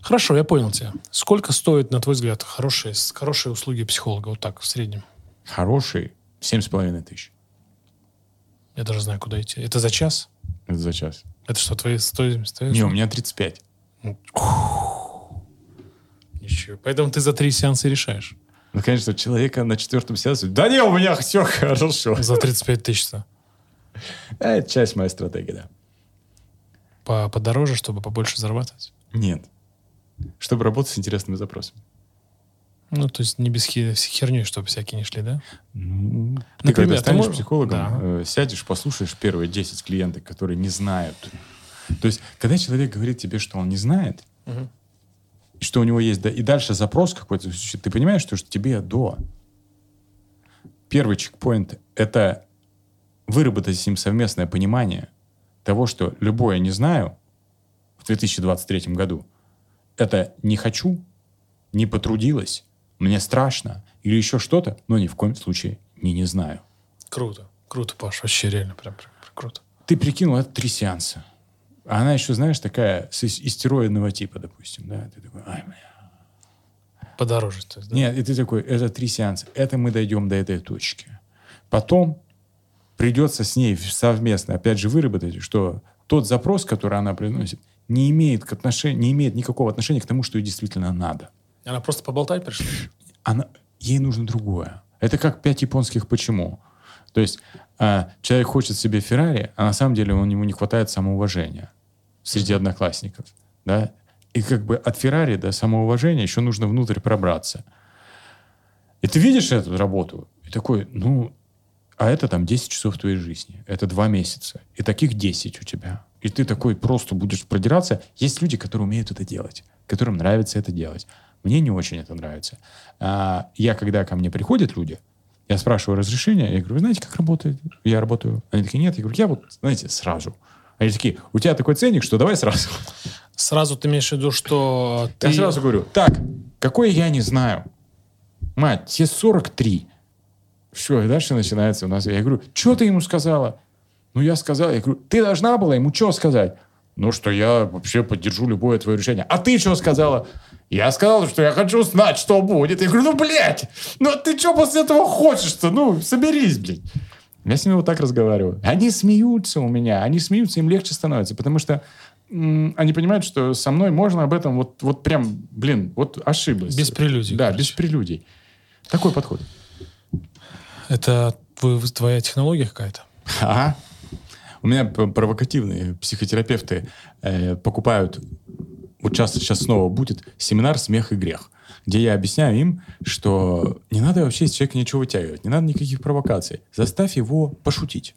Хорошо, я понял тебя. Сколько стоит, на твой взгляд, хорошие, с- хорошие услуги психолога? Вот так, в среднем. Хороший 7,5 тысяч. Я даже знаю, куда идти. Это за час? Это за час. Это что, твои стоимость? твои Не, у меня 35. Ничего. Поэтому ты за три сеанса решаешь. Ну, конечно, человека на четвертом сеансе... Да не, у меня все хорошо. За 35 тысяч. -то. Это часть моей стратегии, да. По подороже, чтобы побольше зарабатывать. Нет. Чтобы работать с интересными запросами. Ну, то есть не без херней, чтобы всякие не шли, да? Ну, ты Например, когда ты станешь можешь- психологом, Да. э, сядешь, послушаешь первые 10 клиентов, которые не знают. То есть, когда человек говорит тебе, что он не знает, и что у него есть, да, и дальше запрос какой-то, ты понимаешь, что, что тебе до. Первый чекпоинт — это выработать с ним совместное понимание того, что любое «не знаю» в 2023 году — это «не хочу», «не потрудилась», «мне страшно» или еще что-то, но ни в коем случае не «не знаю». Круто. Круто, Паш. Вообще реально прям, прям, прям круто. Ты прикинул, это три сеанса. А она еще, знаешь, такая с ис- истероидного типа, допустим, да? Ты такой, ай, бля. Подороже. То есть, да? Нет, и ты такой, это три сеанса. Это мы дойдем до этой точки. Потом придется с ней совместно, опять же, выработать, что тот запрос, который она приносит, не имеет, к отношен- не имеет никакого отношения к тому, что ей действительно надо. Она просто поболтать пришла? Она, ей нужно другое. Это как пять японских почему. То есть э, человек хочет себе Феррари, а на самом деле он, ему не хватает самоуважения среди одноклассников. Да? И как бы от Феррари до самоуважения еще нужно внутрь пробраться. И ты видишь эту работу, и такой, ну, а это там 10 часов твоей жизни. Это два месяца. И таких 10 у тебя. И ты такой просто будешь продираться. Есть люди, которые умеют это делать, которым нравится это делать. Мне не очень это нравится. А, я, когда ко мне приходят люди, я спрашиваю разрешение, я говорю, вы знаете, как работает? Я работаю. Они такие, нет. Я говорю, я вот, знаете, сразу. Они такие, у тебя такой ценник, что давай сразу. Сразу ты имеешь в виду, что ты... Я сразу говорю, так, какой я не знаю. Мать, тебе 43. Все, и дальше начинается у нас. Я говорю, что ты ему сказала? Ну, я сказал, я говорю, ты должна была ему что сказать? Ну, что я вообще поддержу любое твое решение. А ты что сказала? Я сказал, что я хочу знать, что будет. Я говорю, ну, блядь, ну, ты что после этого хочешь-то? Ну, соберись, блядь. Я с ними вот так разговариваю. Они смеются у меня, они смеются, им легче становится, потому что м, они понимают, что со мной можно об этом вот, вот прям, блин, вот ошиблась. Без прелюдий. Да, короче. без прелюдий. Такой подход. Это твоя технология какая-то? Ага. У меня провокативные психотерапевты э, покупают, вот сейчас, сейчас снова будет, семинар «Смех и грех», где я объясняю им, что не надо вообще из человека ничего вытягивать, не надо никаких провокаций. Заставь его пошутить.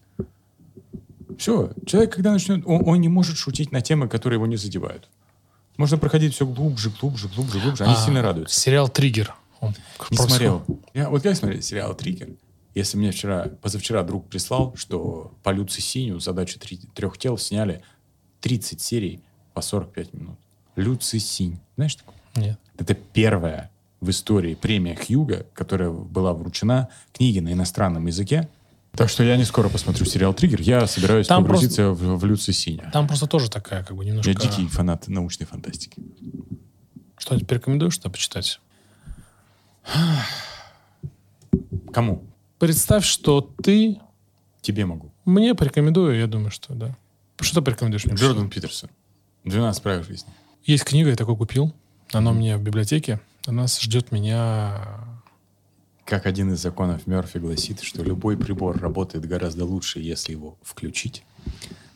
Все. Человек, когда начнет, он, он не может шутить на темы, которые его не задевают. Можно проходить все глубже, глубже, глубже, глубже. Они А, сильно радуются. Сериал «Триггер». Он Не смотрел. Я, вот как смотреть сериал «Триггер»? Если мне вчера, позавчера друг прислал, что по Люци Синю задачу три- трех тел сняли 30 серий по 45 минут. Люци Синь. Знаешь такое? Нет. Это первая в истории премия Хьюга, которая была вручена книге на иностранном языке. Так что я не скоро посмотрю сериал «Триггер». Я собираюсь Там погрузиться в, в Люци Синя. Там просто тоже такая, как бы, немножко... Я дикий фанат научной фантастики. Что-нибудь порекомендуешь что почитать? Кому? Представь, что ты... Тебе могу. Мне порекомендую, я думаю, что да. Что ты порекомендуешь мне? Джордан Питерсон. «12 правил жизни». Есть книга, я такой купил. Она у меня в библиотеке. Она ждет меня... Как один из законов Мерфи гласит, что любой прибор работает гораздо лучше, если его включить,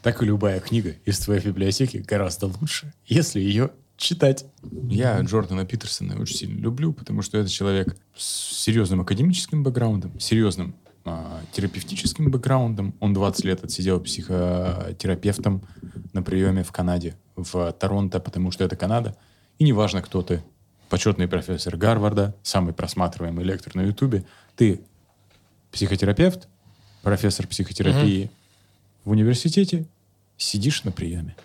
так и любая книга из твоей библиотеки гораздо лучше, если ее читать. Я Джордана Питерсона очень сильно люблю, потому что это человек с серьезным академическим бэкграундом, серьезным а, терапевтическим бэкграундом. Он 20 лет отсидел психотерапевтом на приеме в Канаде, в Торонто, потому что это Канада. И неважно, кто ты, почетный профессор Гарварда, самый просматриваемый лектор на Ютубе, ты психотерапевт, профессор психотерапии в университете, сидишь на приеме.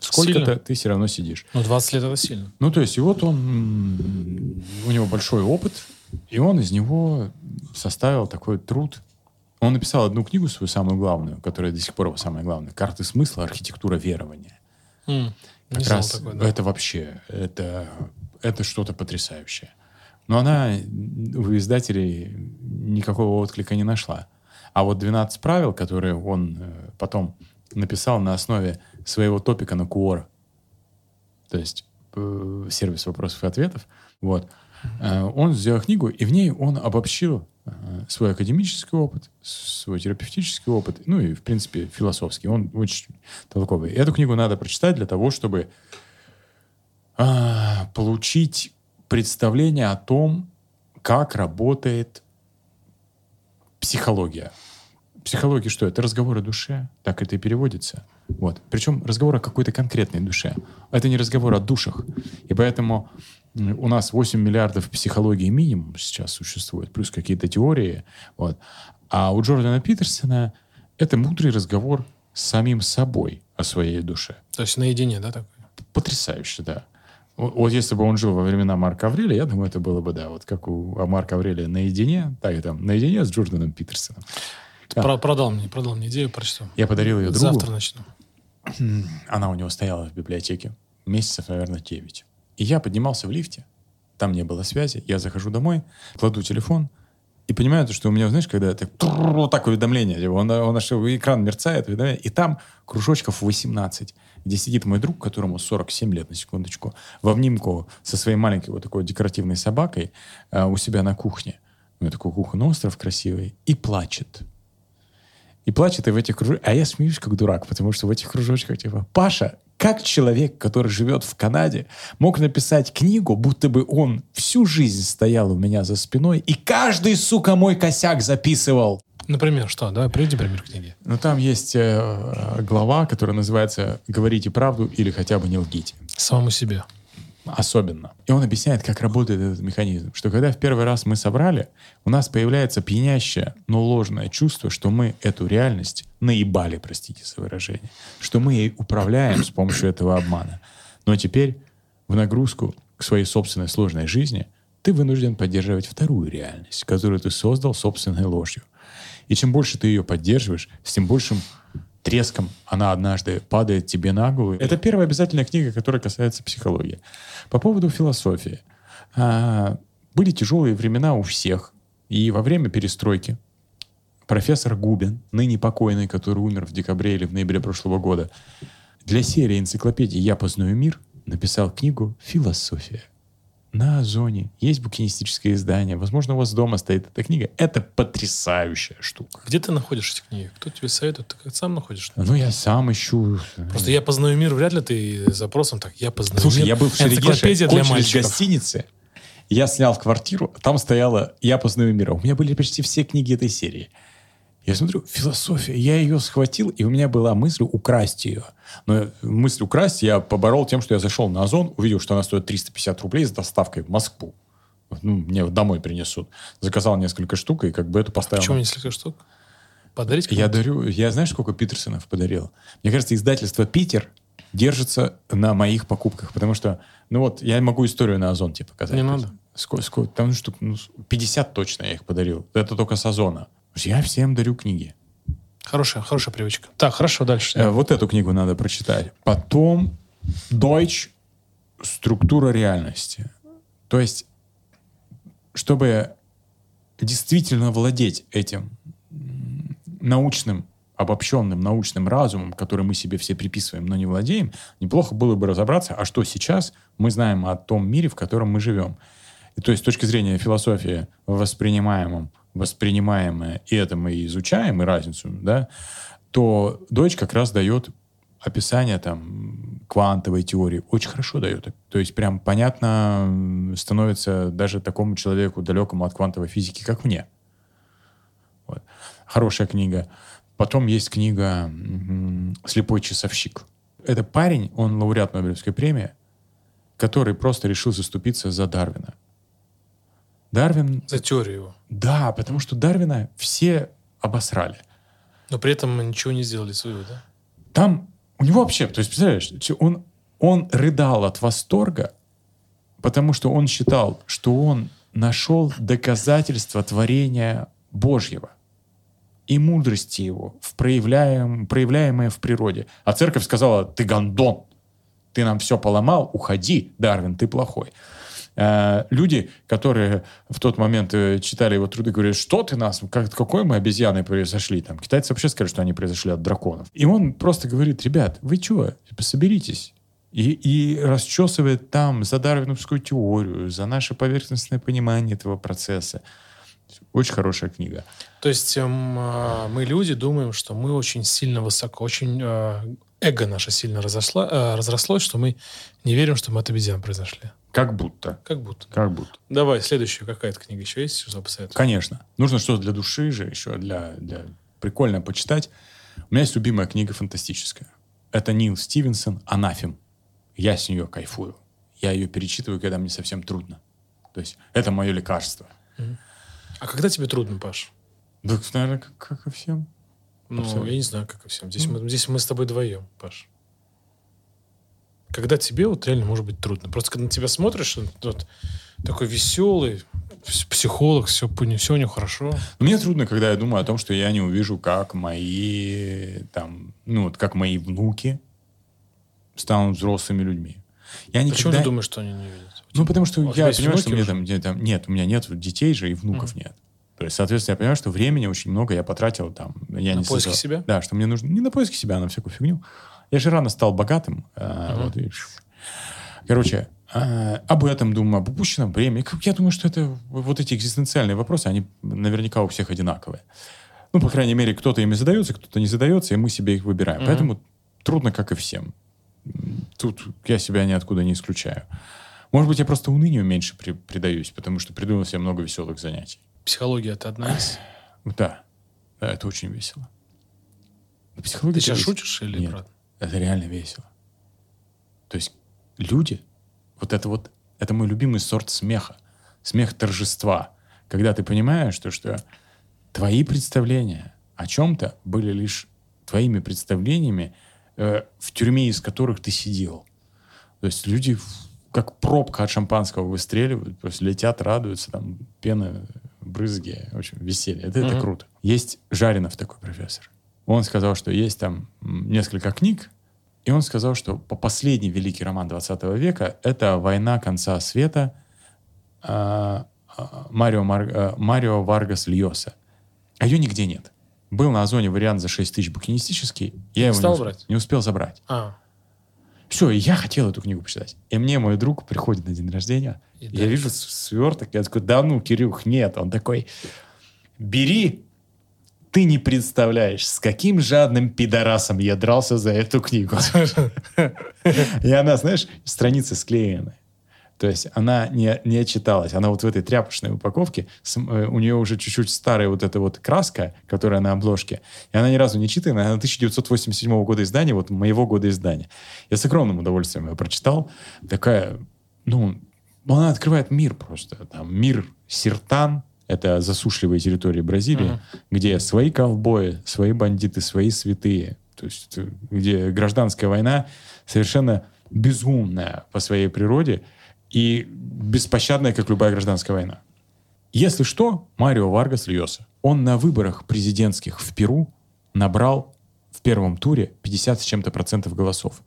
Сколько-то ты все равно сидишь. Ну, 20 лет это сильно. Ну, то есть, и вот он, у него большой опыт, и он из него составил такой труд. Он написал одну книгу свою, самую главную, которая до сих пор его самая главная. «Карты смысла. Архитектура верования». М, Как Не раз такой, да. это вообще, это, это что-то потрясающее. Но она у издателей никакого отклика не нашла. А вот 12 правил, которые он э, потом написал на основе своего топика на Quora, то есть э, сервис вопросов и ответов, вот, э, он сделал книгу, и в ней он обобщил э, свой академический опыт, свой терапевтический опыт, ну и, в принципе, философский. Он очень толковый. Эту книгу надо прочитать для того, чтобы а, получить представление о том, как работает психология. Психология что? Это разговор о душе, так это и переводится. Вот. Причем разговор о какой-то конкретной душе. Это не разговор о душах. И поэтому у нас 8 миллиардов психологии минимум сейчас существует, плюс какие-то теории. Вот. А у Джордана Питерсона это мудрый разговор с самим собой о своей душе. То есть наедине, да, такой? Потрясающе, да. Вот, если бы он жил во времена Марка Аврелия, я думаю, это было бы, да, вот как у а Марка Аврелия наедине, так и там, наедине с Джорданом Питерсоном. Да. про- продал мне, продал мне идею, прочту. Я подарил ее другу. Завтра начну. (clears throat) Она у него стояла в библиотеке месяцев, наверное, 9. И я поднимался в лифте, там не было связи, я захожу домой, кладу телефон, и понимаю, то, что у меня, знаешь, когда это вот так уведомление, типа, он, он аж экран мерцает, уведомление, и там кружочков 18, где сидит мой друг, которому 47 лет, на секундочку, в обнимку со своей маленькой вот такой декоративной собакой э, у себя на кухне. у него такой кухонный остров красивый, и плачет. И плачет, и в этих кружочках... А я смеюсь как дурак, потому что в этих кружочках типа, Паша, как человек, который живет в Канаде, мог написать книгу, будто бы он всю жизнь стоял у меня за спиной и каждый, сука, мой косяк записывал. Например, что? Давай, приведи пример книги. Ну, там есть э, глава, которая называется «Говорите правду или хотя бы не лгите». Самому себе. Особенно. И он объясняет, как работает этот механизм. Что когда в первый раз мы собрали, у нас появляется пьянящее, но ложное чувство, что мы эту реальность наебали, простите за выражение. Что мы ей управляем с помощью этого обмана. Но теперь в нагрузку к своей собственной сложной жизни ты вынужден поддерживать вторую реальность, которую ты создал собственной ложью. И чем больше ты ее поддерживаешь, с тем большим треском она однажды падает тебе на голову. Это первая обязательная книга, которая касается психологии. По поводу философии. А, были тяжелые времена у всех. И во время перестройки профессор Губин, ныне покойный, который умер в декабре или в ноябре прошлого года, для серии энциклопедии «Я познаю мир» написал книгу «Философия» на Озоне. Есть букинистическое издание. Возможно, у вас дома стоит эта книга. Это потрясающая штука. Где ты находишь эти книги? Кто тебе советует? Ты как сам находишь? Ну, я сам ищу. Просто я познаю мир, вряд ли ты запросом так, я познаю Слушай, мир. я был в Шерегеше, кончились гостиницы. Я снял квартиру, а там стояла «Я познаю мира». У меня были почти все книги этой серии. Я смотрю, философия. Я ее схватил, и у меня была мысль украсть ее. Но мысль украсть я поборол тем, что я зашел на Озон, увидел, что она стоит 350 рублей с доставкой в Москву. Ну, мне домой принесут. Заказал несколько штук, и как бы эту поставил. Почему несколько штук? Подарить Я дарю... Я знаешь, сколько Питерсонов подарил? Мне кажется, издательство «Питер» держится на моих покупках, потому что, ну вот, я могу историю на Озон тебе показать. Не надо. Сколько, сколько, там штук, ну, 50 точно я их подарил. Это только с Озона. Я всем дарю книги. Хорошая, хорошая привычка. Так, хорошо, дальше. Э, Вот эту книгу надо прочитать. Потом Deutsch «Структура реальности». То есть, чтобы действительно владеть этим научным, обобщенным научным разумом, который мы себе все приписываем, но не владеем, неплохо было бы разобраться, а что сейчас мы знаем о том мире, в котором мы живем. И то есть с точки зрения философии воспринимаемом, воспринимаемое, и это мы изучаем, и разницу, да, то Дойч как раз дает описание там квантовой теории. Очень хорошо дает. То есть прям понятно становится даже такому человеку, далекому от квантовой физики, как мне. Вот. Хорошая книга. Потом есть книга «Слепой часовщик». Это парень, он лауреат Нобелевской премии, который просто решил заступиться за Дарвина. Дарвин... За теорию его. Да, потому что Дарвина все обосрали. Но при этом мы ничего не сделали своего, да? Там у него вообще, то есть, представляешь, он, он рыдал от восторга, потому что он считал, что он нашел доказательство творения Божьего и мудрости его, в проявляем, проявляемое в природе. А церковь сказала, ты гондон, ты нам все поломал, уходи, Дарвин, ты плохой. Э, Люди, которые в тот момент э, читали его труды, говорят, что ты нас, как, какой мы обезьяны произошли? Там, китайцы вообще сказали, что они произошли от драконов. И он просто говорит, ребят, вы чего, соберитесь. И, и расчесывает там за дарвиновскую теорию, за наше поверхностное понимание этого процесса. Очень хорошая книга. То есть а, мы люди думаем, что мы очень сильно высоко, очень э, эго наше сильно разошло, э, разрослось, что мы не верим, что мы от обезьян произошли. Как будто. Как будто. Как будто. Давай, следующую. Какая-то книга еще есть? Что посоветовать? Конечно. Нужно что-то для души же, еще для, для прикольно почитать. У меня есть любимая книга фантастическая. Это Нил Стивенсон «Анафем». Я с нее кайфую. Я ее перечитываю, когда мне совсем трудно. То есть это мое лекарство. А когда тебе трудно, Паш? Да, наверное, как, как и всем. Ну, Абсолютно. я не знаю, как и всем. Здесь, мы, здесь мы с тобой вдвоем, Паш. Когда тебе вот реально может быть трудно. Просто когда на тебя смотришь, вот такой веселый, пс- психолог, все, все у него хорошо. Но Мне трудно, когда я думаю о том, что я не увижу, как мои, там, ну, вот как мои внуки станут взрослыми людьми. Я Почему никогда... ты думаешь, что они не видят? Ну, потому что У я понимаю, что мне там, где там... Нет, у меня нет детей же и внуков нет. То есть, соответственно, я понимаю, что времени очень много я потратил там. Я На не поиски создал- себя? Да, что мне нужно... Не на поиски себя, а на всякую фигню. Я же рано стал богатым. Мгм. вот, и Короче, А, об этом думаю, об упущенном времени. Я думаю, что это вот эти экзистенциальные вопросы, они наверняка у всех одинаковые. Ну, по крайней мере, кто-то ими задается, кто-то не задается, и мы себе их выбираем. Поэтому трудно, как и всем. Тут я себя ниоткуда не исключаю. Может быть, я просто унынию меньше при- предаюсь, потому что придумал себе много веселых занятий. Психология это одна из. Да, да, это очень весело. Психология Ты сейчас весело. шутишь или Нет. правда? Это реально весело. То есть люди, вот это вот, это мой любимый сорт смеха. Смех торжества. Когда ты понимаешь, то, что твои представления о чем-то были лишь твоими представлениями э, в тюрьме, из которых ты сидел. То есть люди как пробка от шампанского выстреливают, просто летят, радуются, там пена, брызги, в общем, веселье. Это, это Мгм. круто. Есть Жаринов такой профессор. Он сказал, что есть там несколько книг, и он сказал, что по последний великий роман 20 века это «Война конца света» а, а, Марио, Мар- а, Марио Варгас Льоса. А ее нигде нет. Был на Озоне вариант за 6 тысяч букинистический. Я его стал не, усп- брать? не успел забрать. А, Все, я хотел эту книгу почитать. И мне мой друг приходит на день рождения. И я дарит. вижу сверток. Я такой, да ну, Кирюх, нет. Он такой, бери. Ты не представляешь, с каким жадным пидорасом я дрался за эту книгу. И она, знаешь, страницы склеены. То есть она не, не читалась. Она вот в этой тряпочной упаковке, с- э, у нее уже чуть-чуть старая вот эта вот краска, которая на обложке, и она ни разу не читана, она 1987 года издания, вот моего года издания. Я с огромным удовольствием ее прочитал. Такая, ну, она открывает мир просто. Там мир Сиртан, это засушливые территории Бразилии, Мгм. где свои ковбои, свои бандиты, свои святые. То есть э, где гражданская война совершенно безумная по своей природе и беспощадная, как любая гражданская война. Если что, Марио Варгас Льоса, он на выборах президентских в Перу набрал в первом туре 50 с чем-то процентов голосов.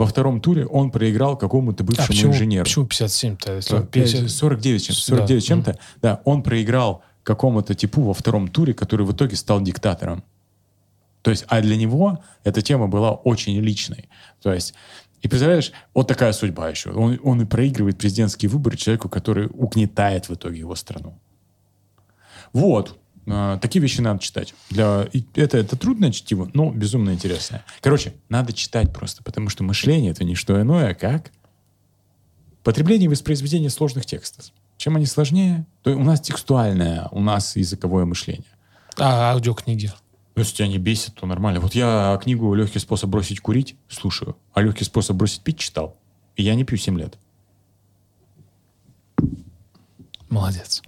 Во втором туре он проиграл какому-то а бывшему почему, инженеру. почему 57-то? Если Да, он 50 49 чем- Да. 49 чем-то. Да, он проиграл какому-то типу во втором туре, который в итоге стал диктатором. То есть, а для него эта тема была очень личной. То есть, и представляешь, вот такая судьба еще. Он, он и проигрывает президентские выборы человеку, который угнетает в итоге его страну. Вот. А, такие вещи надо читать. Для... Это, это трудное чтиво, но безумно интересное. Короче, надо читать просто, потому что мышление — это не что иное, как потребление и воспроизведение сложных текстов. Чем они сложнее, то у нас текстуальное, у нас языковое мышление. А аудиокниги? Если тебя не бесит, то нормально. Вот я книгу «Легкий способ бросить курить» слушаю, а «Легкий способ бросить пить» читал. И я не пью 7 лет. Молодец.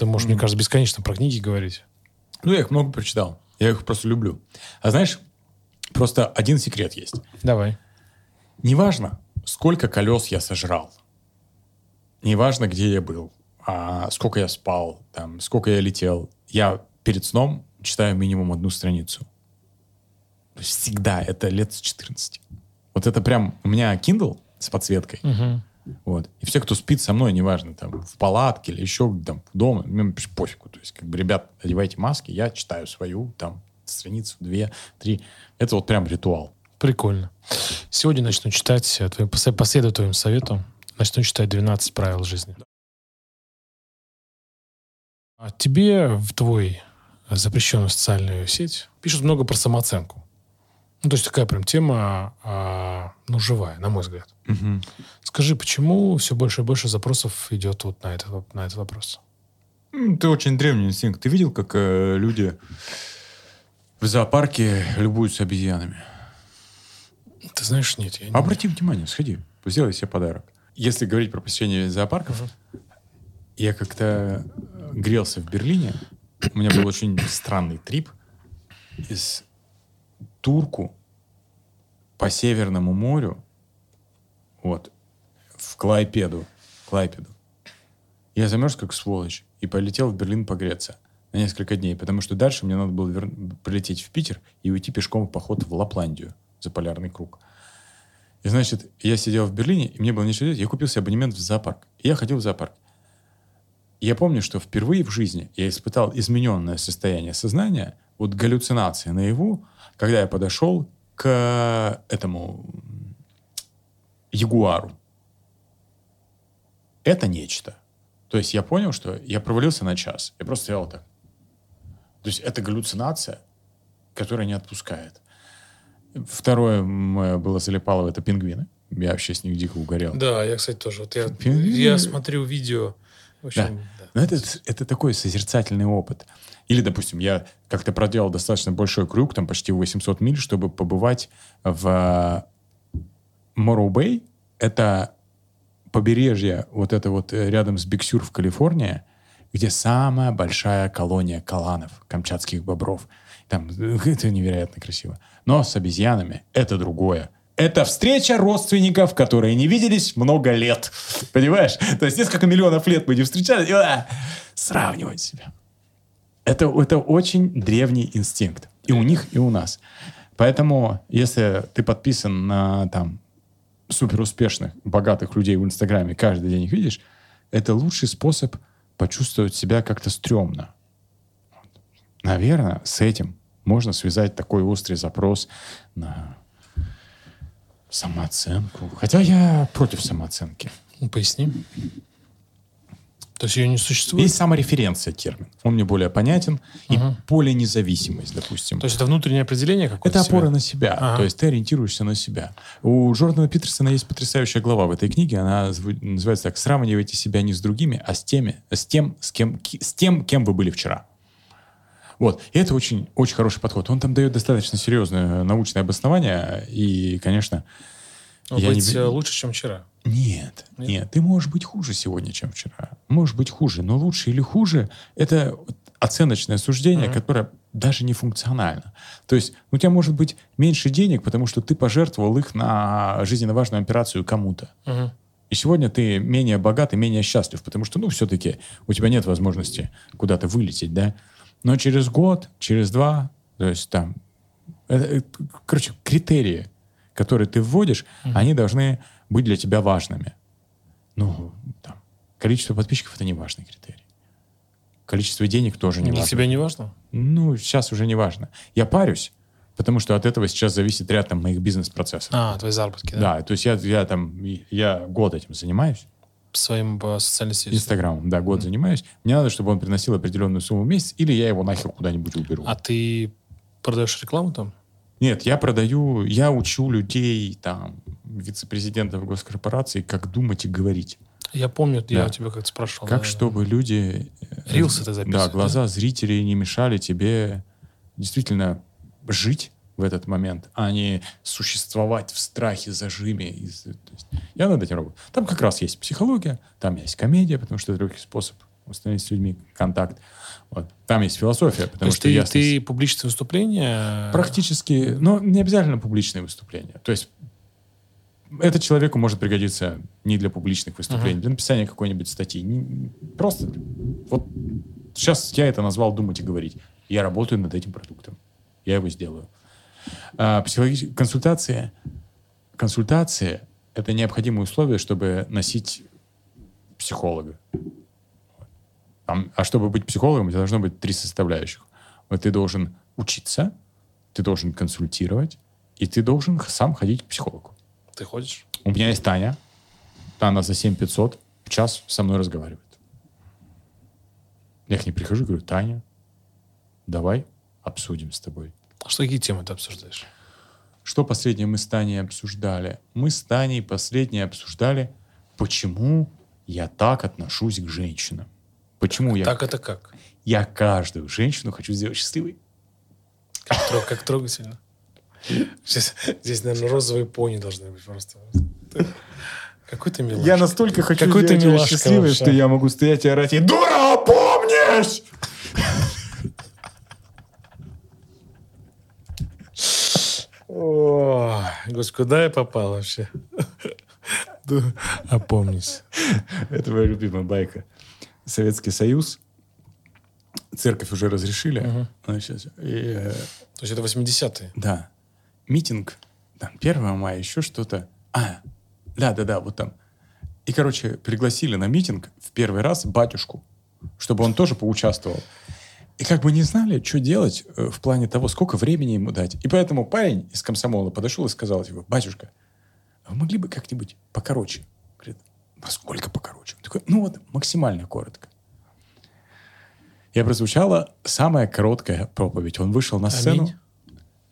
Ты можешь, мне кажется, бесконечно про книги говорить. Ну, я их много прочитал. Я их просто люблю. А знаешь, просто один секрет есть. Давай. Неважно, сколько колес я сожрал. Неважно, где я был. А сколько я спал, там, сколько я летел. Я перед сном читаю минимум одну страницу. Всегда. Это лет с 14. Вот это прям... У меня Kindle с подсветкой. Мгм. Вот. И все, кто спит со мной, неважно, там, в палатке или еще там дома, мне пофигу. То есть, как бы, ребят, одевайте маски, я читаю свою, там, страницу, две, три. Это вот прям ритуал. Прикольно. Сегодня начну читать, э, последую твоему совету, начну читать 12 правил жизни. А Тебе в твой запрещенную социальную сеть пишут много про самооценку. Ну, то есть такая прям тема, а, ну, живая, на мой взгляд. Скажи, почему все больше и больше запросов идет вот на этот, на этот вопрос? Ты очень древний инстинкт. Ты видел, как э, люди в зоопарке любуются обезьянами? Ты знаешь, нет, я не... Обрати внимание, сходи, сделай себе подарок. Если говорить про посещение зоопарков, я как-то э, грелся в Берлине. У меня был очень странный трип из Турку по Северному морю, вот, в Клайпеду, Клайпеду. Я замерз как сволочь и полетел в Берлин погреться на несколько дней, потому что дальше мне надо было вер- прилететь в Питер и уйти пешком в поход в Лапландию за полярный круг. И, значит, я сидел в Берлине, и мне было нечего делать. Я купил себе абонемент в зоопарк. И я ходил в зоопарк. И я помню, что впервые в жизни я испытал измененное состояние сознания, вот галлюцинации наяву, когда я подошел к этому м, ягуару. это нечто. То есть я понял, что я провалился на час. Я просто стоял так. То есть это галлюцинация, которая не отпускает. Второе мое было залипалово, это пингвины. Я вообще с них дико угорел. Да, я, кстати, тоже. Вот я, Пингвины. я смотрю видео. В общем, Да. да. Но это, это такой созерцательный опыт. Или, допустим, я как-то проделал достаточно большой круг, там почти 800 миль, чтобы побывать в Морроу-Бэй. Это побережье вот это вот э, рядом с Биксюр в Калифорнии, где самая большая колония каланов, камчатских бобров. Там э, это невероятно красиво. Но с обезьянами это другое. Это встреча родственников, которые не виделись много лет. Понимаешь? То есть несколько миллионов лет мы не встречались. и, а, сравнивать себя. Это, это очень древний инстинкт. И у них, и у нас. Поэтому, если ты подписан на там суперуспешных, богатых людей в Инстаграме, каждый день их видишь, это лучший способ почувствовать себя как-то стрёмно. Наверное, с этим можно связать такой острый запрос на самооценку. Хотя я против самооценки. Ну, поясни. То есть ее не существует? Есть самореференция термин. Он мне более понятен. И более независимость, допустим. То есть это внутреннее определение какое-то? Это себя? опора на себя. Ага. То есть ты ориентируешься на себя. У Джордана Питерсона есть потрясающая глава в этой книге. Она называется так: "Сравнивайте себя не с другими, а с теми, с тем, с кем, с тем, кем вы были вчера". Вот. И это очень, очень хороший подход. Он там дает достаточно серьезное научное обоснование. И, конечно, Ну, я не быть э, лучше, чем вчера. Нет, нет, ты можешь быть хуже сегодня, чем вчера. Можешь быть хуже, но лучше или хуже — это оценочное суждение, которое даже не функционально. То есть у тебя может быть меньше денег, потому что ты пожертвовал их на жизненно важную операцию кому-то. Мгм. И сегодня ты менее богат и менее счастлив, потому что, ну, все-таки у тебя нет возможности куда-то вылететь, да? Но через год, через два, то есть там, это, это, короче, критерии, которые ты вводишь, они должны быть для тебя важными. Ну, там, количество подписчиков — это не важный критерий. Количество денег тоже не Для важно. тебя не важно? Ну, сейчас уже не важно. Я парюсь, потому что от этого сейчас зависит ряд там, моих бизнес-процессов. А, твои заработки, да? Да, то есть я, я там, я год этим занимаюсь, Своим э, социальной сетью. Инстаграмом, да, год занимаюсь. Мне надо, чтобы он приносил определенную сумму в месяц, или я его нахер куда-нибудь уберу. А ты продаешь рекламу там? Нет, я продаю, я учу людей, там, вице-президентов госкорпораций, как думать и говорить. Я помню, я Да. у тебя как-то спрашивал. Как, да, да. чтобы люди... э, Рилсы ты Да, записываешь, глаза зрителей не мешали тебе действительно жить в этот момент, а не существовать в страхе, зажиме. И з- то есть я над этим работаю. Там как раз есть психология, там есть комедия, потому что это легкий способ установить с людьми контакт. Вот. Там есть философия, То потому есть что ты, ясность- ты публичные выступления... Практически, но не обязательно публичные выступления. То есть это человеку может пригодиться не для публичных выступлений, для написания какой-нибудь статьи. Не- Просто вот сейчас я это назвал думать и говорить. Я работаю над этим продуктом. Я его сделаю. А, психологи- консультация, консультация – это необходимое условие, чтобы носить психолога. Там- а чтобы быть психологом, у тебя должно быть три составляющих. Вот ты должен учиться, ты должен консультировать, и ты должен сам ходить к психологу. Ты ходишь? У меня есть Таня. Она за 7500 в час со мной разговаривает. Я к ней прихожу и говорю, Таня, давай обсудим с тобой. А что, какие темы ты обсуждаешь? Что последнее мы с Таней обсуждали? Мы с Таней последнее обсуждали, почему я так отношусь к женщинам. Почему я, Так это как? я каждую женщину хочу сделать счастливой. Как, трог- как трогательно. Здесь, здесь, наверное, розовые пони должны быть просто. Какой ты милашка. Я настолько хочу Какой сделать ее счастливой, вообще. что я могу стоять и орать ей, «Дура, помнишь?» О, господи, куда я попал вообще? Опомнись. Это моя любимая байка. Советский Союз, церковь уже разрешили. Значит, и, э, То есть это 80-е. да, митинг, там, 1 мая, еще что-то. А, да-да-да, вот там. И, короче, пригласили на митинг в первый раз батюшку, чтобы он тоже поучаствовал. И как бы не знали, что делать э, в плане того, сколько времени ему дать. И поэтому парень из комсомола подошел и сказал, типа, батюшка, а вы могли бы как-нибудь покороче? Насколько покороче? Он такой, ну вот, максимально коротко. И прозвучала самая короткая проповедь. Он вышел на сцену, Аминь.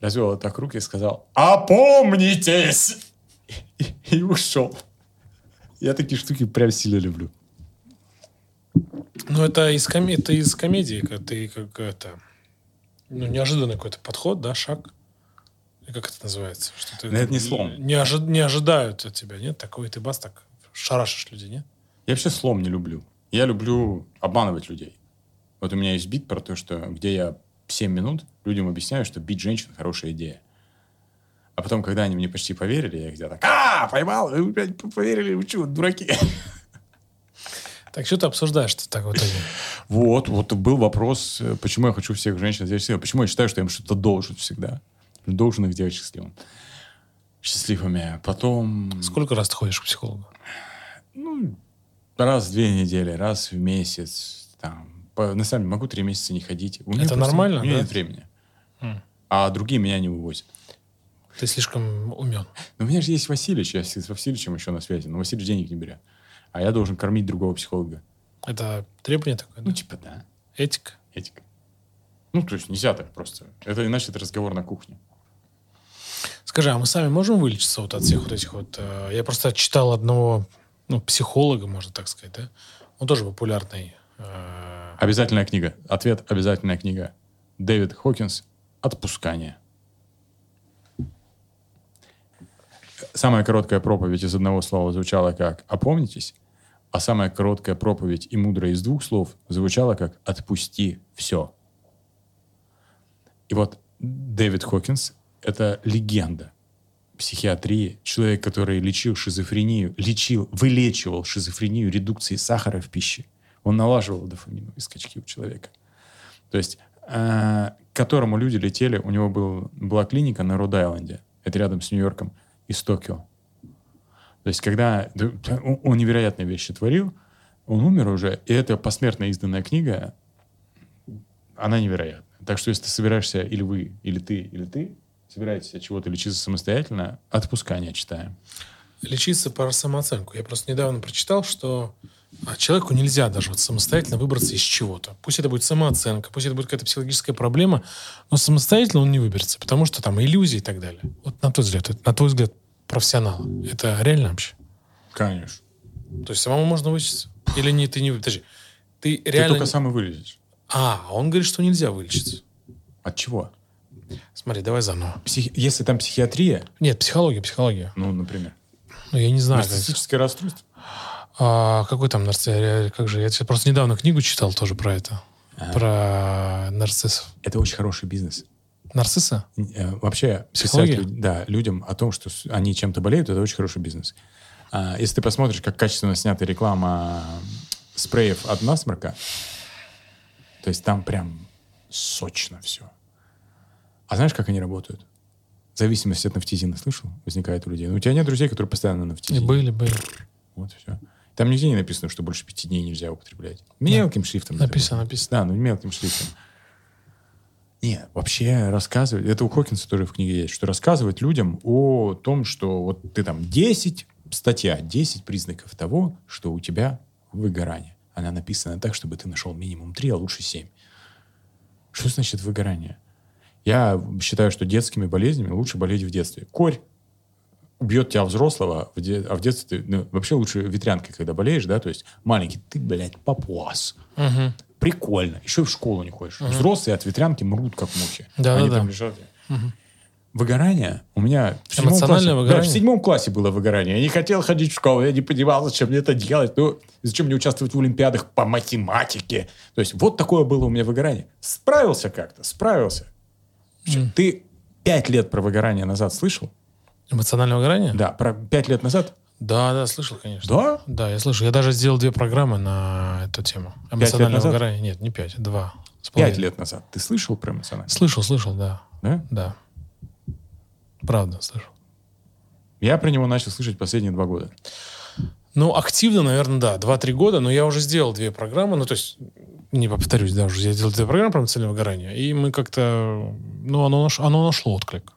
развел вот так руки и сказал «Опомнитесь!» и, и ушел. Я такие штуки прям сильно люблю. Ну, это из, коме- это из комедии, как ты как это... Ну, неожиданный какой-то подход, да, шаг. И как это называется? Что ты это не слом. Не, ожи- не ожидают от тебя, нет? Такой ты бас так шарашишь людей, нет? Я вообще слом не люблю. Я люблю обманывать людей. Вот у меня есть бит про то, что где я 7 минут людям объясняю, что бить женщин – хорошая идея. А потом, когда они мне почти поверили, я где-то так, а, поймал, вы, блядь, поверили, вы что, дураки? (laughs) Так что ты обсуждаешь -то так вот? Вот, вот был вопрос, почему я хочу всех женщин сделать счастливыми. Почему я считаю, что я им что-то должен всегда. Должен их сделать счастливым. Счастливыми. Потом... Сколько раз ты ходишь к психологу? Ну, раз в две недели, раз в месяц. Там. По- на самом деле могу три месяца не ходить. У меня Это нормально, У меня да? нет времени. М. А другие меня не вывозят. Ты слишком умен. Но у меня же есть Васильевич, я с Васильевичем еще на связи, но Васильевич денег не берет. А я должен кормить другого психолога. Это требование такое, Ну, да? типа, да. Этика. Этика. Ну, то есть нельзя так просто. Это иначе это разговор на кухне. Скажи, а мы сами можем вылечиться вот от всех вот этих вот... э, я просто читал одного ну, психолога, можно так сказать, да? Он тоже популярный. э, Обязательная книга. Ответ – обязательная книга. Дэвид Хокинс «Отпускание». Самая короткая проповедь из одного слова звучала как «опомнитесь», а самая короткая проповедь и мудрая из двух слов звучала как «отпусти все». И вот Дэвид Хокинс – это легенда психиатрии, человек, который лечил шизофрению, лечил, вылечивал шизофрению редукцией сахара в пище. Он налаживал дофаминовые скачки у человека. То есть, э, к которому люди летели, у него был, была клиника на Род-Айленде, это рядом с Нью-Йорком, из Токио. То есть, когда да, он, невероятные вещи творил, он умер уже, и эта посмертно изданная книга, она невероятная. Так что, если ты собираешься, или вы, или ты, или ты, собираетесь от чего-то лечиться самостоятельно, отпускание читаем. лечиться по самооценку. Я просто недавно прочитал, что а, человеку нельзя даже вот самостоятельно выбраться из чего-то. Пусть это будет самооценка, пусть это будет какая-то психологическая проблема, но самостоятельно он не выберется, потому что там иллюзии и так далее. Вот на твой взгляд, на твой взгляд профессионала, это реально вообще? Конечно. То есть самому можно вылечиться? Или не, ты не... Подожди, ты Ты реально... только сам и вылезешь. А, он говорит, что нельзя вылечиться. От чего? Смотри, давай заново. Психи- Если там психиатрия, Нет, психология, психология. ну, например, Ну, я не знаю. как- нарциссическое расстройство, А, какой там нарцисс? Как же? Я тебе просто недавно книгу читал тоже про это. Про нарциссов. это очень хороший бизнес. Нарцисса? Э, Вообще, писать да, людям о том, что они чем-то болеют, это очень хороший бизнес. А, Если ты посмотришь, как качественно снята реклама спреев от насморка, то есть там прям сочно все. А знаешь, как они работают? Зависимость от нафтизина, слышал? Возникает у людей. Ну, у тебя нет друзей, которые постоянно на нафтизине. были, были. Вот все. Там нигде не написано, что больше пяти дней нельзя употреблять. Мелким шрифтом. это Написано, написано. Да, ну мелким шрифтом. Нет, вообще рассказывать, это у Хокинса тоже в книге есть, что рассказывать людям о том, что вот ты там 10, статья, 10 признаков того, что у тебя выгорание. Она написана так, чтобы ты нашел минимум 3, а лучше 7. Что значит выгорание? Я считаю, что детскими болезнями лучше болеть в детстве. Корь убьет тебя взрослого, де- а в детстве ты, ну, вообще лучше ветрянкой, когда болеешь, да, то есть маленький, ты, блядь, папуас. Мгм. Прикольно. Еще и в школу не ходишь. Взрослые от ветрянки мрут, как мухи. Да-да-да. Они там лежат. Выгорание у меня в седьмом Эмоциональное классе, выгорание? Да, в седьмом классе было выгорание. Я не хотел ходить в школу, я не понимал, зачем мне это делать. Ну, зачем мне участвовать в олимпиадах по математике. То есть вот такое было у меня выгорание. Справился как-то, справился. Всё. Ты пять лет про выгорание назад слышал? Эмоциональное выгорание? Да, про пять лет назад. Да, да, слышал, конечно. Да? Да, я слышал. Я даже сделал две программы на эту тему. Эмоциональное выгорание. Нет, не пять, два. Пять лет назад. Ты слышал про эмоциональное? Слышал, слышал, да. Да? Да. Правда, слышал. Я про него начал слышать последние два года. Ну, активно, наверное, да. Два-три года, но я уже сделал две программы. Ну, то есть, не повторюсь, да, уже я сделал две программы про эмоциональное выгорание. И мы как-то... Ну, оно, наш- оно нашло отклик.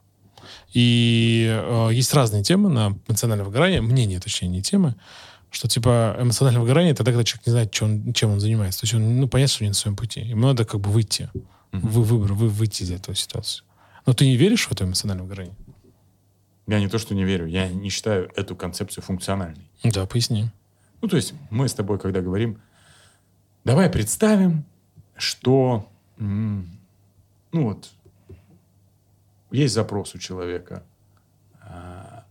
И э, есть разные темы на эмоциональное выгорание. Мнения, точнее, не темы. Что, типа, эмоциональное выгорание — это тогда человек не знает, чем он, чем он занимается. То есть он, ну, понятно, что не на своем пути. Ему надо как бы выйти. Вы, выбор, вы, выйти из этой ситуации. Но ты не веришь в это эмоциональное выгорание? Я не то, что не верю, я не считаю эту концепцию функциональной. Да, поясни. Ну, то есть мы с тобой, когда говорим, давай представим, что, ну вот, есть запрос у человека, а,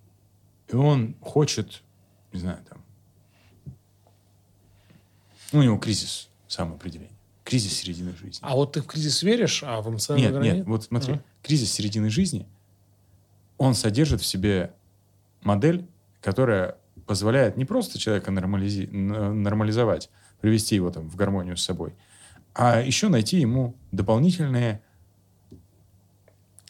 и он хочет, не знаю, там, ну, у него кризис самоопределения, кризис середины жизни. А вот ты в кризис веришь, а в эмоциональное Нет, нет, вот смотри, Ага. кризис середины жизни, он содержит в себе модель, которая позволяет не просто человека нормализи- нормализовать, привести его там в гармонию с собой, а еще найти ему дополнительные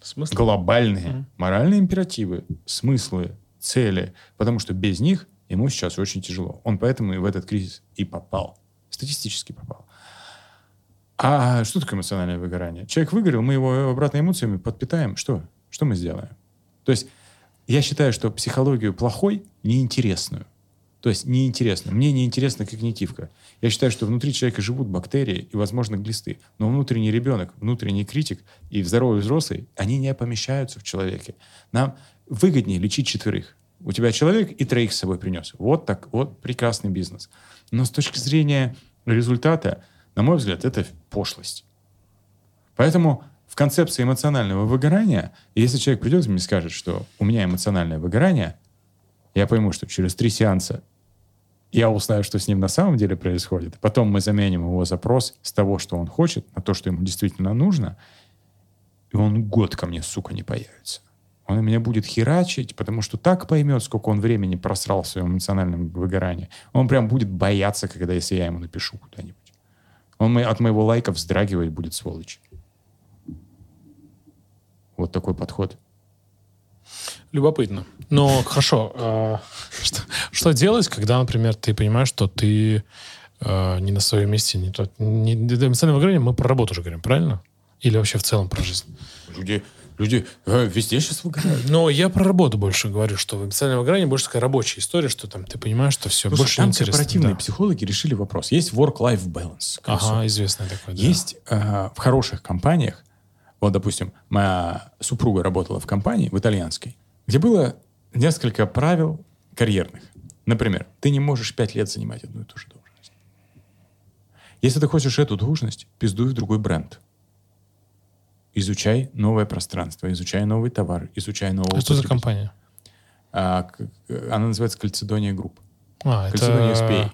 Смысл? глобальные Мгм. моральные императивы, смыслы, цели, потому что без них ему сейчас очень тяжело. Он поэтому и в этот кризис и попал. Статистически попал. А что такое эмоциональное выгорание? Человек выгорел, мы его обратно эмоциями подпитаем. Что? Что мы сделаем? То есть я считаю, что психологию плохой, неинтересную. То есть неинтересную. Мне неинтересна когнитивка. Я считаю, что внутри человека живут бактерии и, возможно, глисты. Но внутренний ребенок, внутренний критик и здоровый взрослый, они не помещаются в человеке. Нам выгоднее лечить четверых. У тебя человек и троих с собой принес. Вот так, вот прекрасный бизнес. Но с точки зрения результата, на мой взгляд, это пошлость. Поэтому в концепции эмоционального выгорания, если человек придет и мне скажет, что у меня эмоциональное выгорание, я пойму, что через три сеанса я узнаю, что с ним на самом деле происходит. Потом мы заменим его запрос с того, что он хочет, на то, что ему действительно нужно, и он год ко мне, сука, не появится. Он меня будет херачить, потому что так поймет, сколько он времени просрал в своем эмоциональном выгорании. Он прям будет бояться, когда если я ему напишу куда-нибудь. Он от моего лайка вздрагивать будет, сволочь. Вот такой подход. Любопытно. Но хорошо. э, (laughs) что, что делать, когда, например, ты понимаешь, что ты э, не на своем месте, не тот. Не, эмоциональное выгорание мы про работу уже говорим, правильно? Или вообще в целом про жизнь? Люди, люди э, везде сейчас выгорают. Но я про работу больше говорю, что в эмоциональном выгорании больше такая рабочая история, что там ты понимаешь, что все, Слушай, больше там интересно. корпоративные Да. психологи решили вопрос. Есть work-life balance. Ага, известное такое. да. Есть э, в хороших компаниях, вот, допустим, моя супруга работала в компании, в итальянской, где было несколько правил карьерных. Например, ты не можешь пять лет занимать одну и ту же должность. Если ты хочешь эту должность, пиздуй в другой бренд. Изучай новое пространство, изучай новый товар, изучай нового А что за компания? А, она называется Calzedonia Group. А, Calzedonia это S.p.A..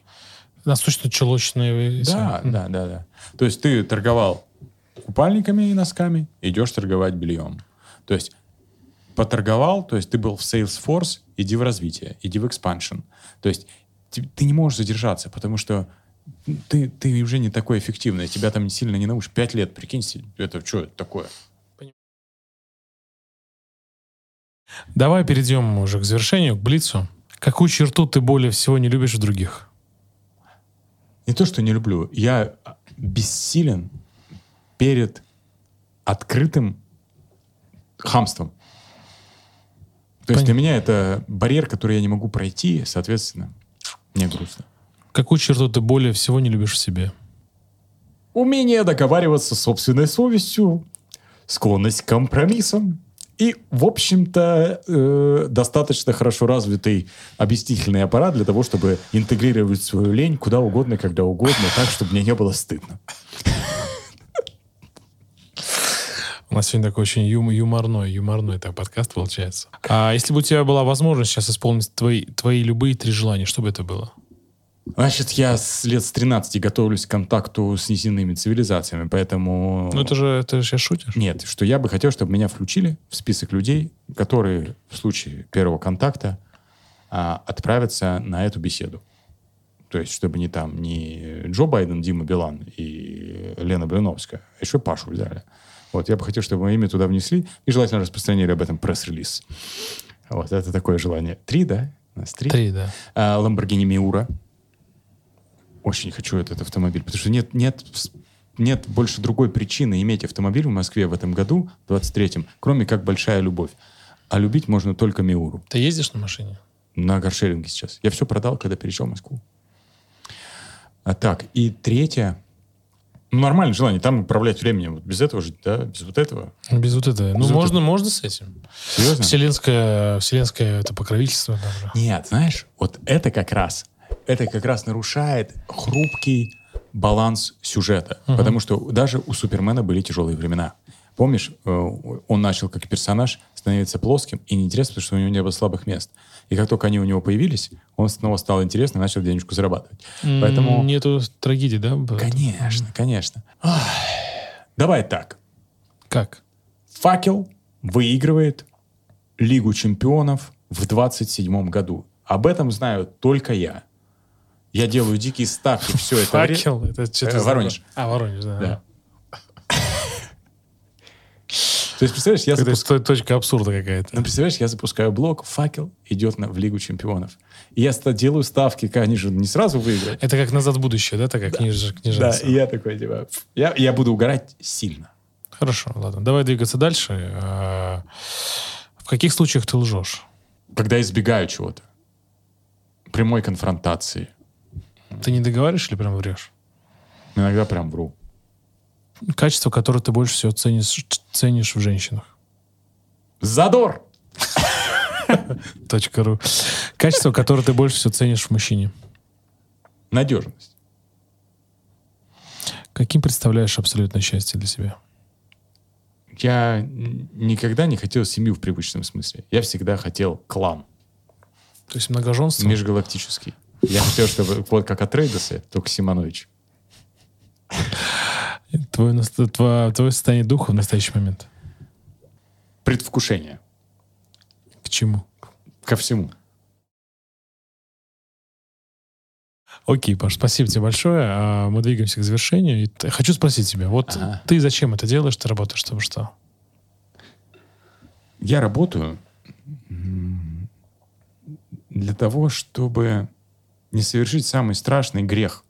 Носочно-чулочные... Да, да, да, да. То есть ты торговал купальниками и носками, идешь торговать бельем. То есть поторговал, то есть ты был в sales force, иди в развитие, иди в expansion. То есть ты, ты не можешь задержаться, потому что ты, ты уже не такой эффективный, тебя там сильно не научишь. Пять лет, прикинь, си- это что это такое? Давай перейдем уже к завершению, к Блицу. Какую черту ты более всего не любишь в других? Не то, что не люблю, я бессилен перед открытым хамством. То есть Понятно. для меня это барьер, который я не могу пройти, соответственно, мне грустно. Какую черту ты более всего не любишь в себе? Умение договариваться с собственной совестью, склонность к компромиссам и, в общем-то, э, достаточно хорошо развитый объяснительный аппарат для того, чтобы интегрировать свою лень куда угодно, когда угодно, так, чтобы мне не было стыдно. У нас сегодня такой очень юм- юморной, юморной так, подкаст получается. А если бы у тебя была возможность сейчас исполнить твои, твои любые три желания, что бы это было? Значит, я с лет с 13 готовлюсь к контакту с неземными цивилизациями, поэтому... Ну это же, это же сейчас шутишь? Нет, что я бы хотел, чтобы меня включили в список людей, которые в случае первого контакта а, отправятся на эту беседу. То есть, чтобы не там не Джо Байден, Дима Билан и Лена Блиновская, а еще Пашу взяли. Вот, я бы хотел, чтобы мое имя туда внесли и желательно распространили об этом пресс-релиз. Вот, это такое желание. Три, да? У нас три. Три, да. А, Lamborghini Miura. Очень хочу этот автомобиль, потому что нет, нет, нет больше другой причины иметь автомобиль в Москве в этом году, в 23-м, кроме как большая любовь. А любить можно только Миуру. Ты ездишь на машине? на каршеринге сейчас. Я все продал, когда переезжал в Москву. А так, и третье, ну, нормальное желание, там управлять временем. Вот без этого жить, да, без вот этого. Без вот этого. Ну, Без вот можно, можно с этим. Серьезно? Вселенское, вселенское это покровительство. да, да. Нет, знаешь, вот это как раз, это как раз нарушает хрупкий баланс сюжета. Потому что даже у Супермена были тяжелые времена. Помнишь, э, он начал как персонаж становиться плоским и неинтересным, потому что у него не было слабых мест. И как только они у него появились, он снова стал интересным и начал денежку зарабатывать. Поэтому... М, Нету трагедии, да? Конечно, конечно. Ах, Давай так. Как? Факел выигрывает Лигу чемпионов в 27 году. Об этом знаю только я. Я делаю дикие ставки все это. Факел? Это что-то Э, Воронеж. А, Воронеж, да. Да. (laughs) То есть, представляешь, я, Это запуск- сто- точка абсурда какая-то. ну, представляешь, я запускаю блок, факел идет на, в Лигу чемпионов. И я делаю ставки, как они же не сразу выиграют. Это как «Назад в будущее», да? Такая книж- Да, книженца. и я такой, типа, я, я буду угорать сильно. Хорошо, ладно. Давай двигаться дальше. А, В каких случаях ты лжешь? Когда избегаю чего-то. Прямой конфронтации. Ты не договариваешь или прям врешь? Иногда прям вру. Качество, которое ты больше всего ценишь, ценишь в женщинах. Задор! Точка ру. Качество, которое ты больше всего ценишь в мужчине. Надежность. Каким представляешь абсолютное счастье для себя? Я никогда не хотел семью в привычном смысле. Я всегда хотел клан. То есть многоженство? Межгалактический. Я хотел, чтобы вот как от Рейдоса, только Симонович. Твое, тва- твое состояние духа в настоящий момент. Предвкушение. К чему? Ко всему. Окей, Паш, спасибо тебе большое. А, Мы двигаемся к завершению. И хочу спросить тебя, вот Ага. ты зачем это делаешь? Ты работаешь, чтобы что? Я работаю для того, чтобы не совершить самый страшный грех,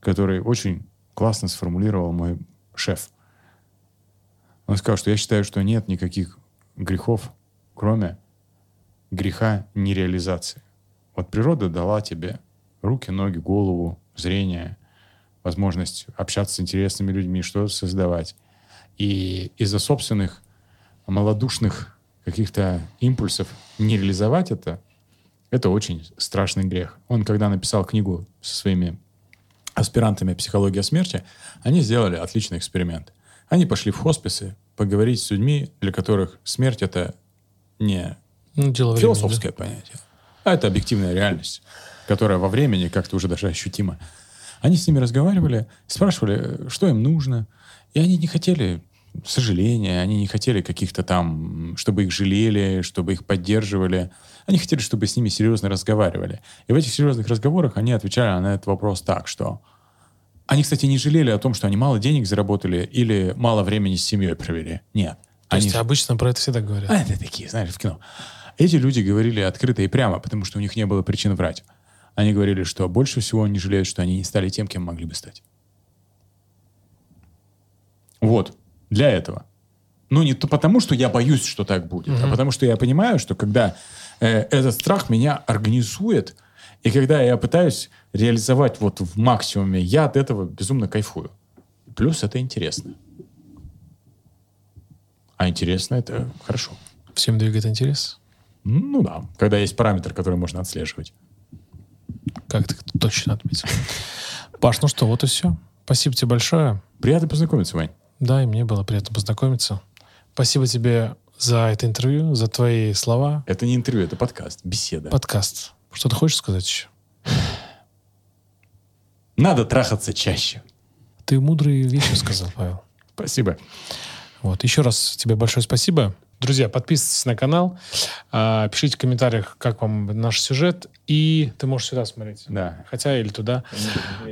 который очень классно сформулировал мой шеф. Он сказал, что я считаю, что нет никаких грехов, кроме греха нереализации. Вот природа дала тебе руки, ноги, голову, зрение, возможность общаться с интересными людьми, что-то создавать. И из-за собственных малодушных каких-то импульсов не реализовать это, это очень страшный грех. Он, когда написал книгу со своими аспирантами «Психология смерти», они сделали отличный эксперимент. Они пошли в хосписы поговорить с людьми, для которых смерть — это не Ну, дело времени, философское понятие, а это объективная реальность, которая во времени как-то уже даже ощутима. Они с ними разговаривали, спрашивали, что им нужно, и они не хотели сожаления, они не хотели каких-то там, чтобы их жалели, чтобы их поддерживали. Они хотели, чтобы с ними серьезно разговаривали. И в этих серьезных разговорах они отвечали на этот вопрос так, что они, кстати, не жалели о том, что они мало денег заработали или мало времени с семьей провели. Нет. То Они есть обычно про это всегда говорят. а, это такие, знаешь, в кино. Эти люди говорили открыто и прямо, потому что у них не было причин врать. Они говорили, что больше всего они жалеют, что они не стали тем, кем могли бы стать. Вот. Для этого. Ну, не то потому, что я боюсь, что так будет, а потому что я понимаю, что когда э, этот страх меня организует, и когда я пытаюсь реализовать вот в максимуме, я от этого безумно кайфую. Плюс это интересно. А интересно это хорошо. Всем двигает интерес. Ну да, когда есть параметр, который можно отслеживать. Как ты точно отметил. Паш, ну что, вот и все. Спасибо тебе большое. Приятно познакомиться, Вань. Да, и мне было приятно познакомиться. Спасибо тебе за это интервью, за твои слова. Это не интервью, это подкаст, беседа. Подкаст. Что ты хочешь сказать еще? Надо трахаться чаще. Ты мудрые вещи сказал, Павел. Спасибо. Вот. Еще раз тебе большое спасибо. Друзья, подписывайтесь на канал, а, пишите в комментариях, как вам наш сюжет, и ты можешь сюда смотреть. Да. Хотя или туда.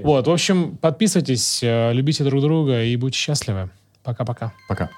Вот, в общем, подписывайтесь, э, любите друг друга и будьте счастливы. Пока-пока. Пока.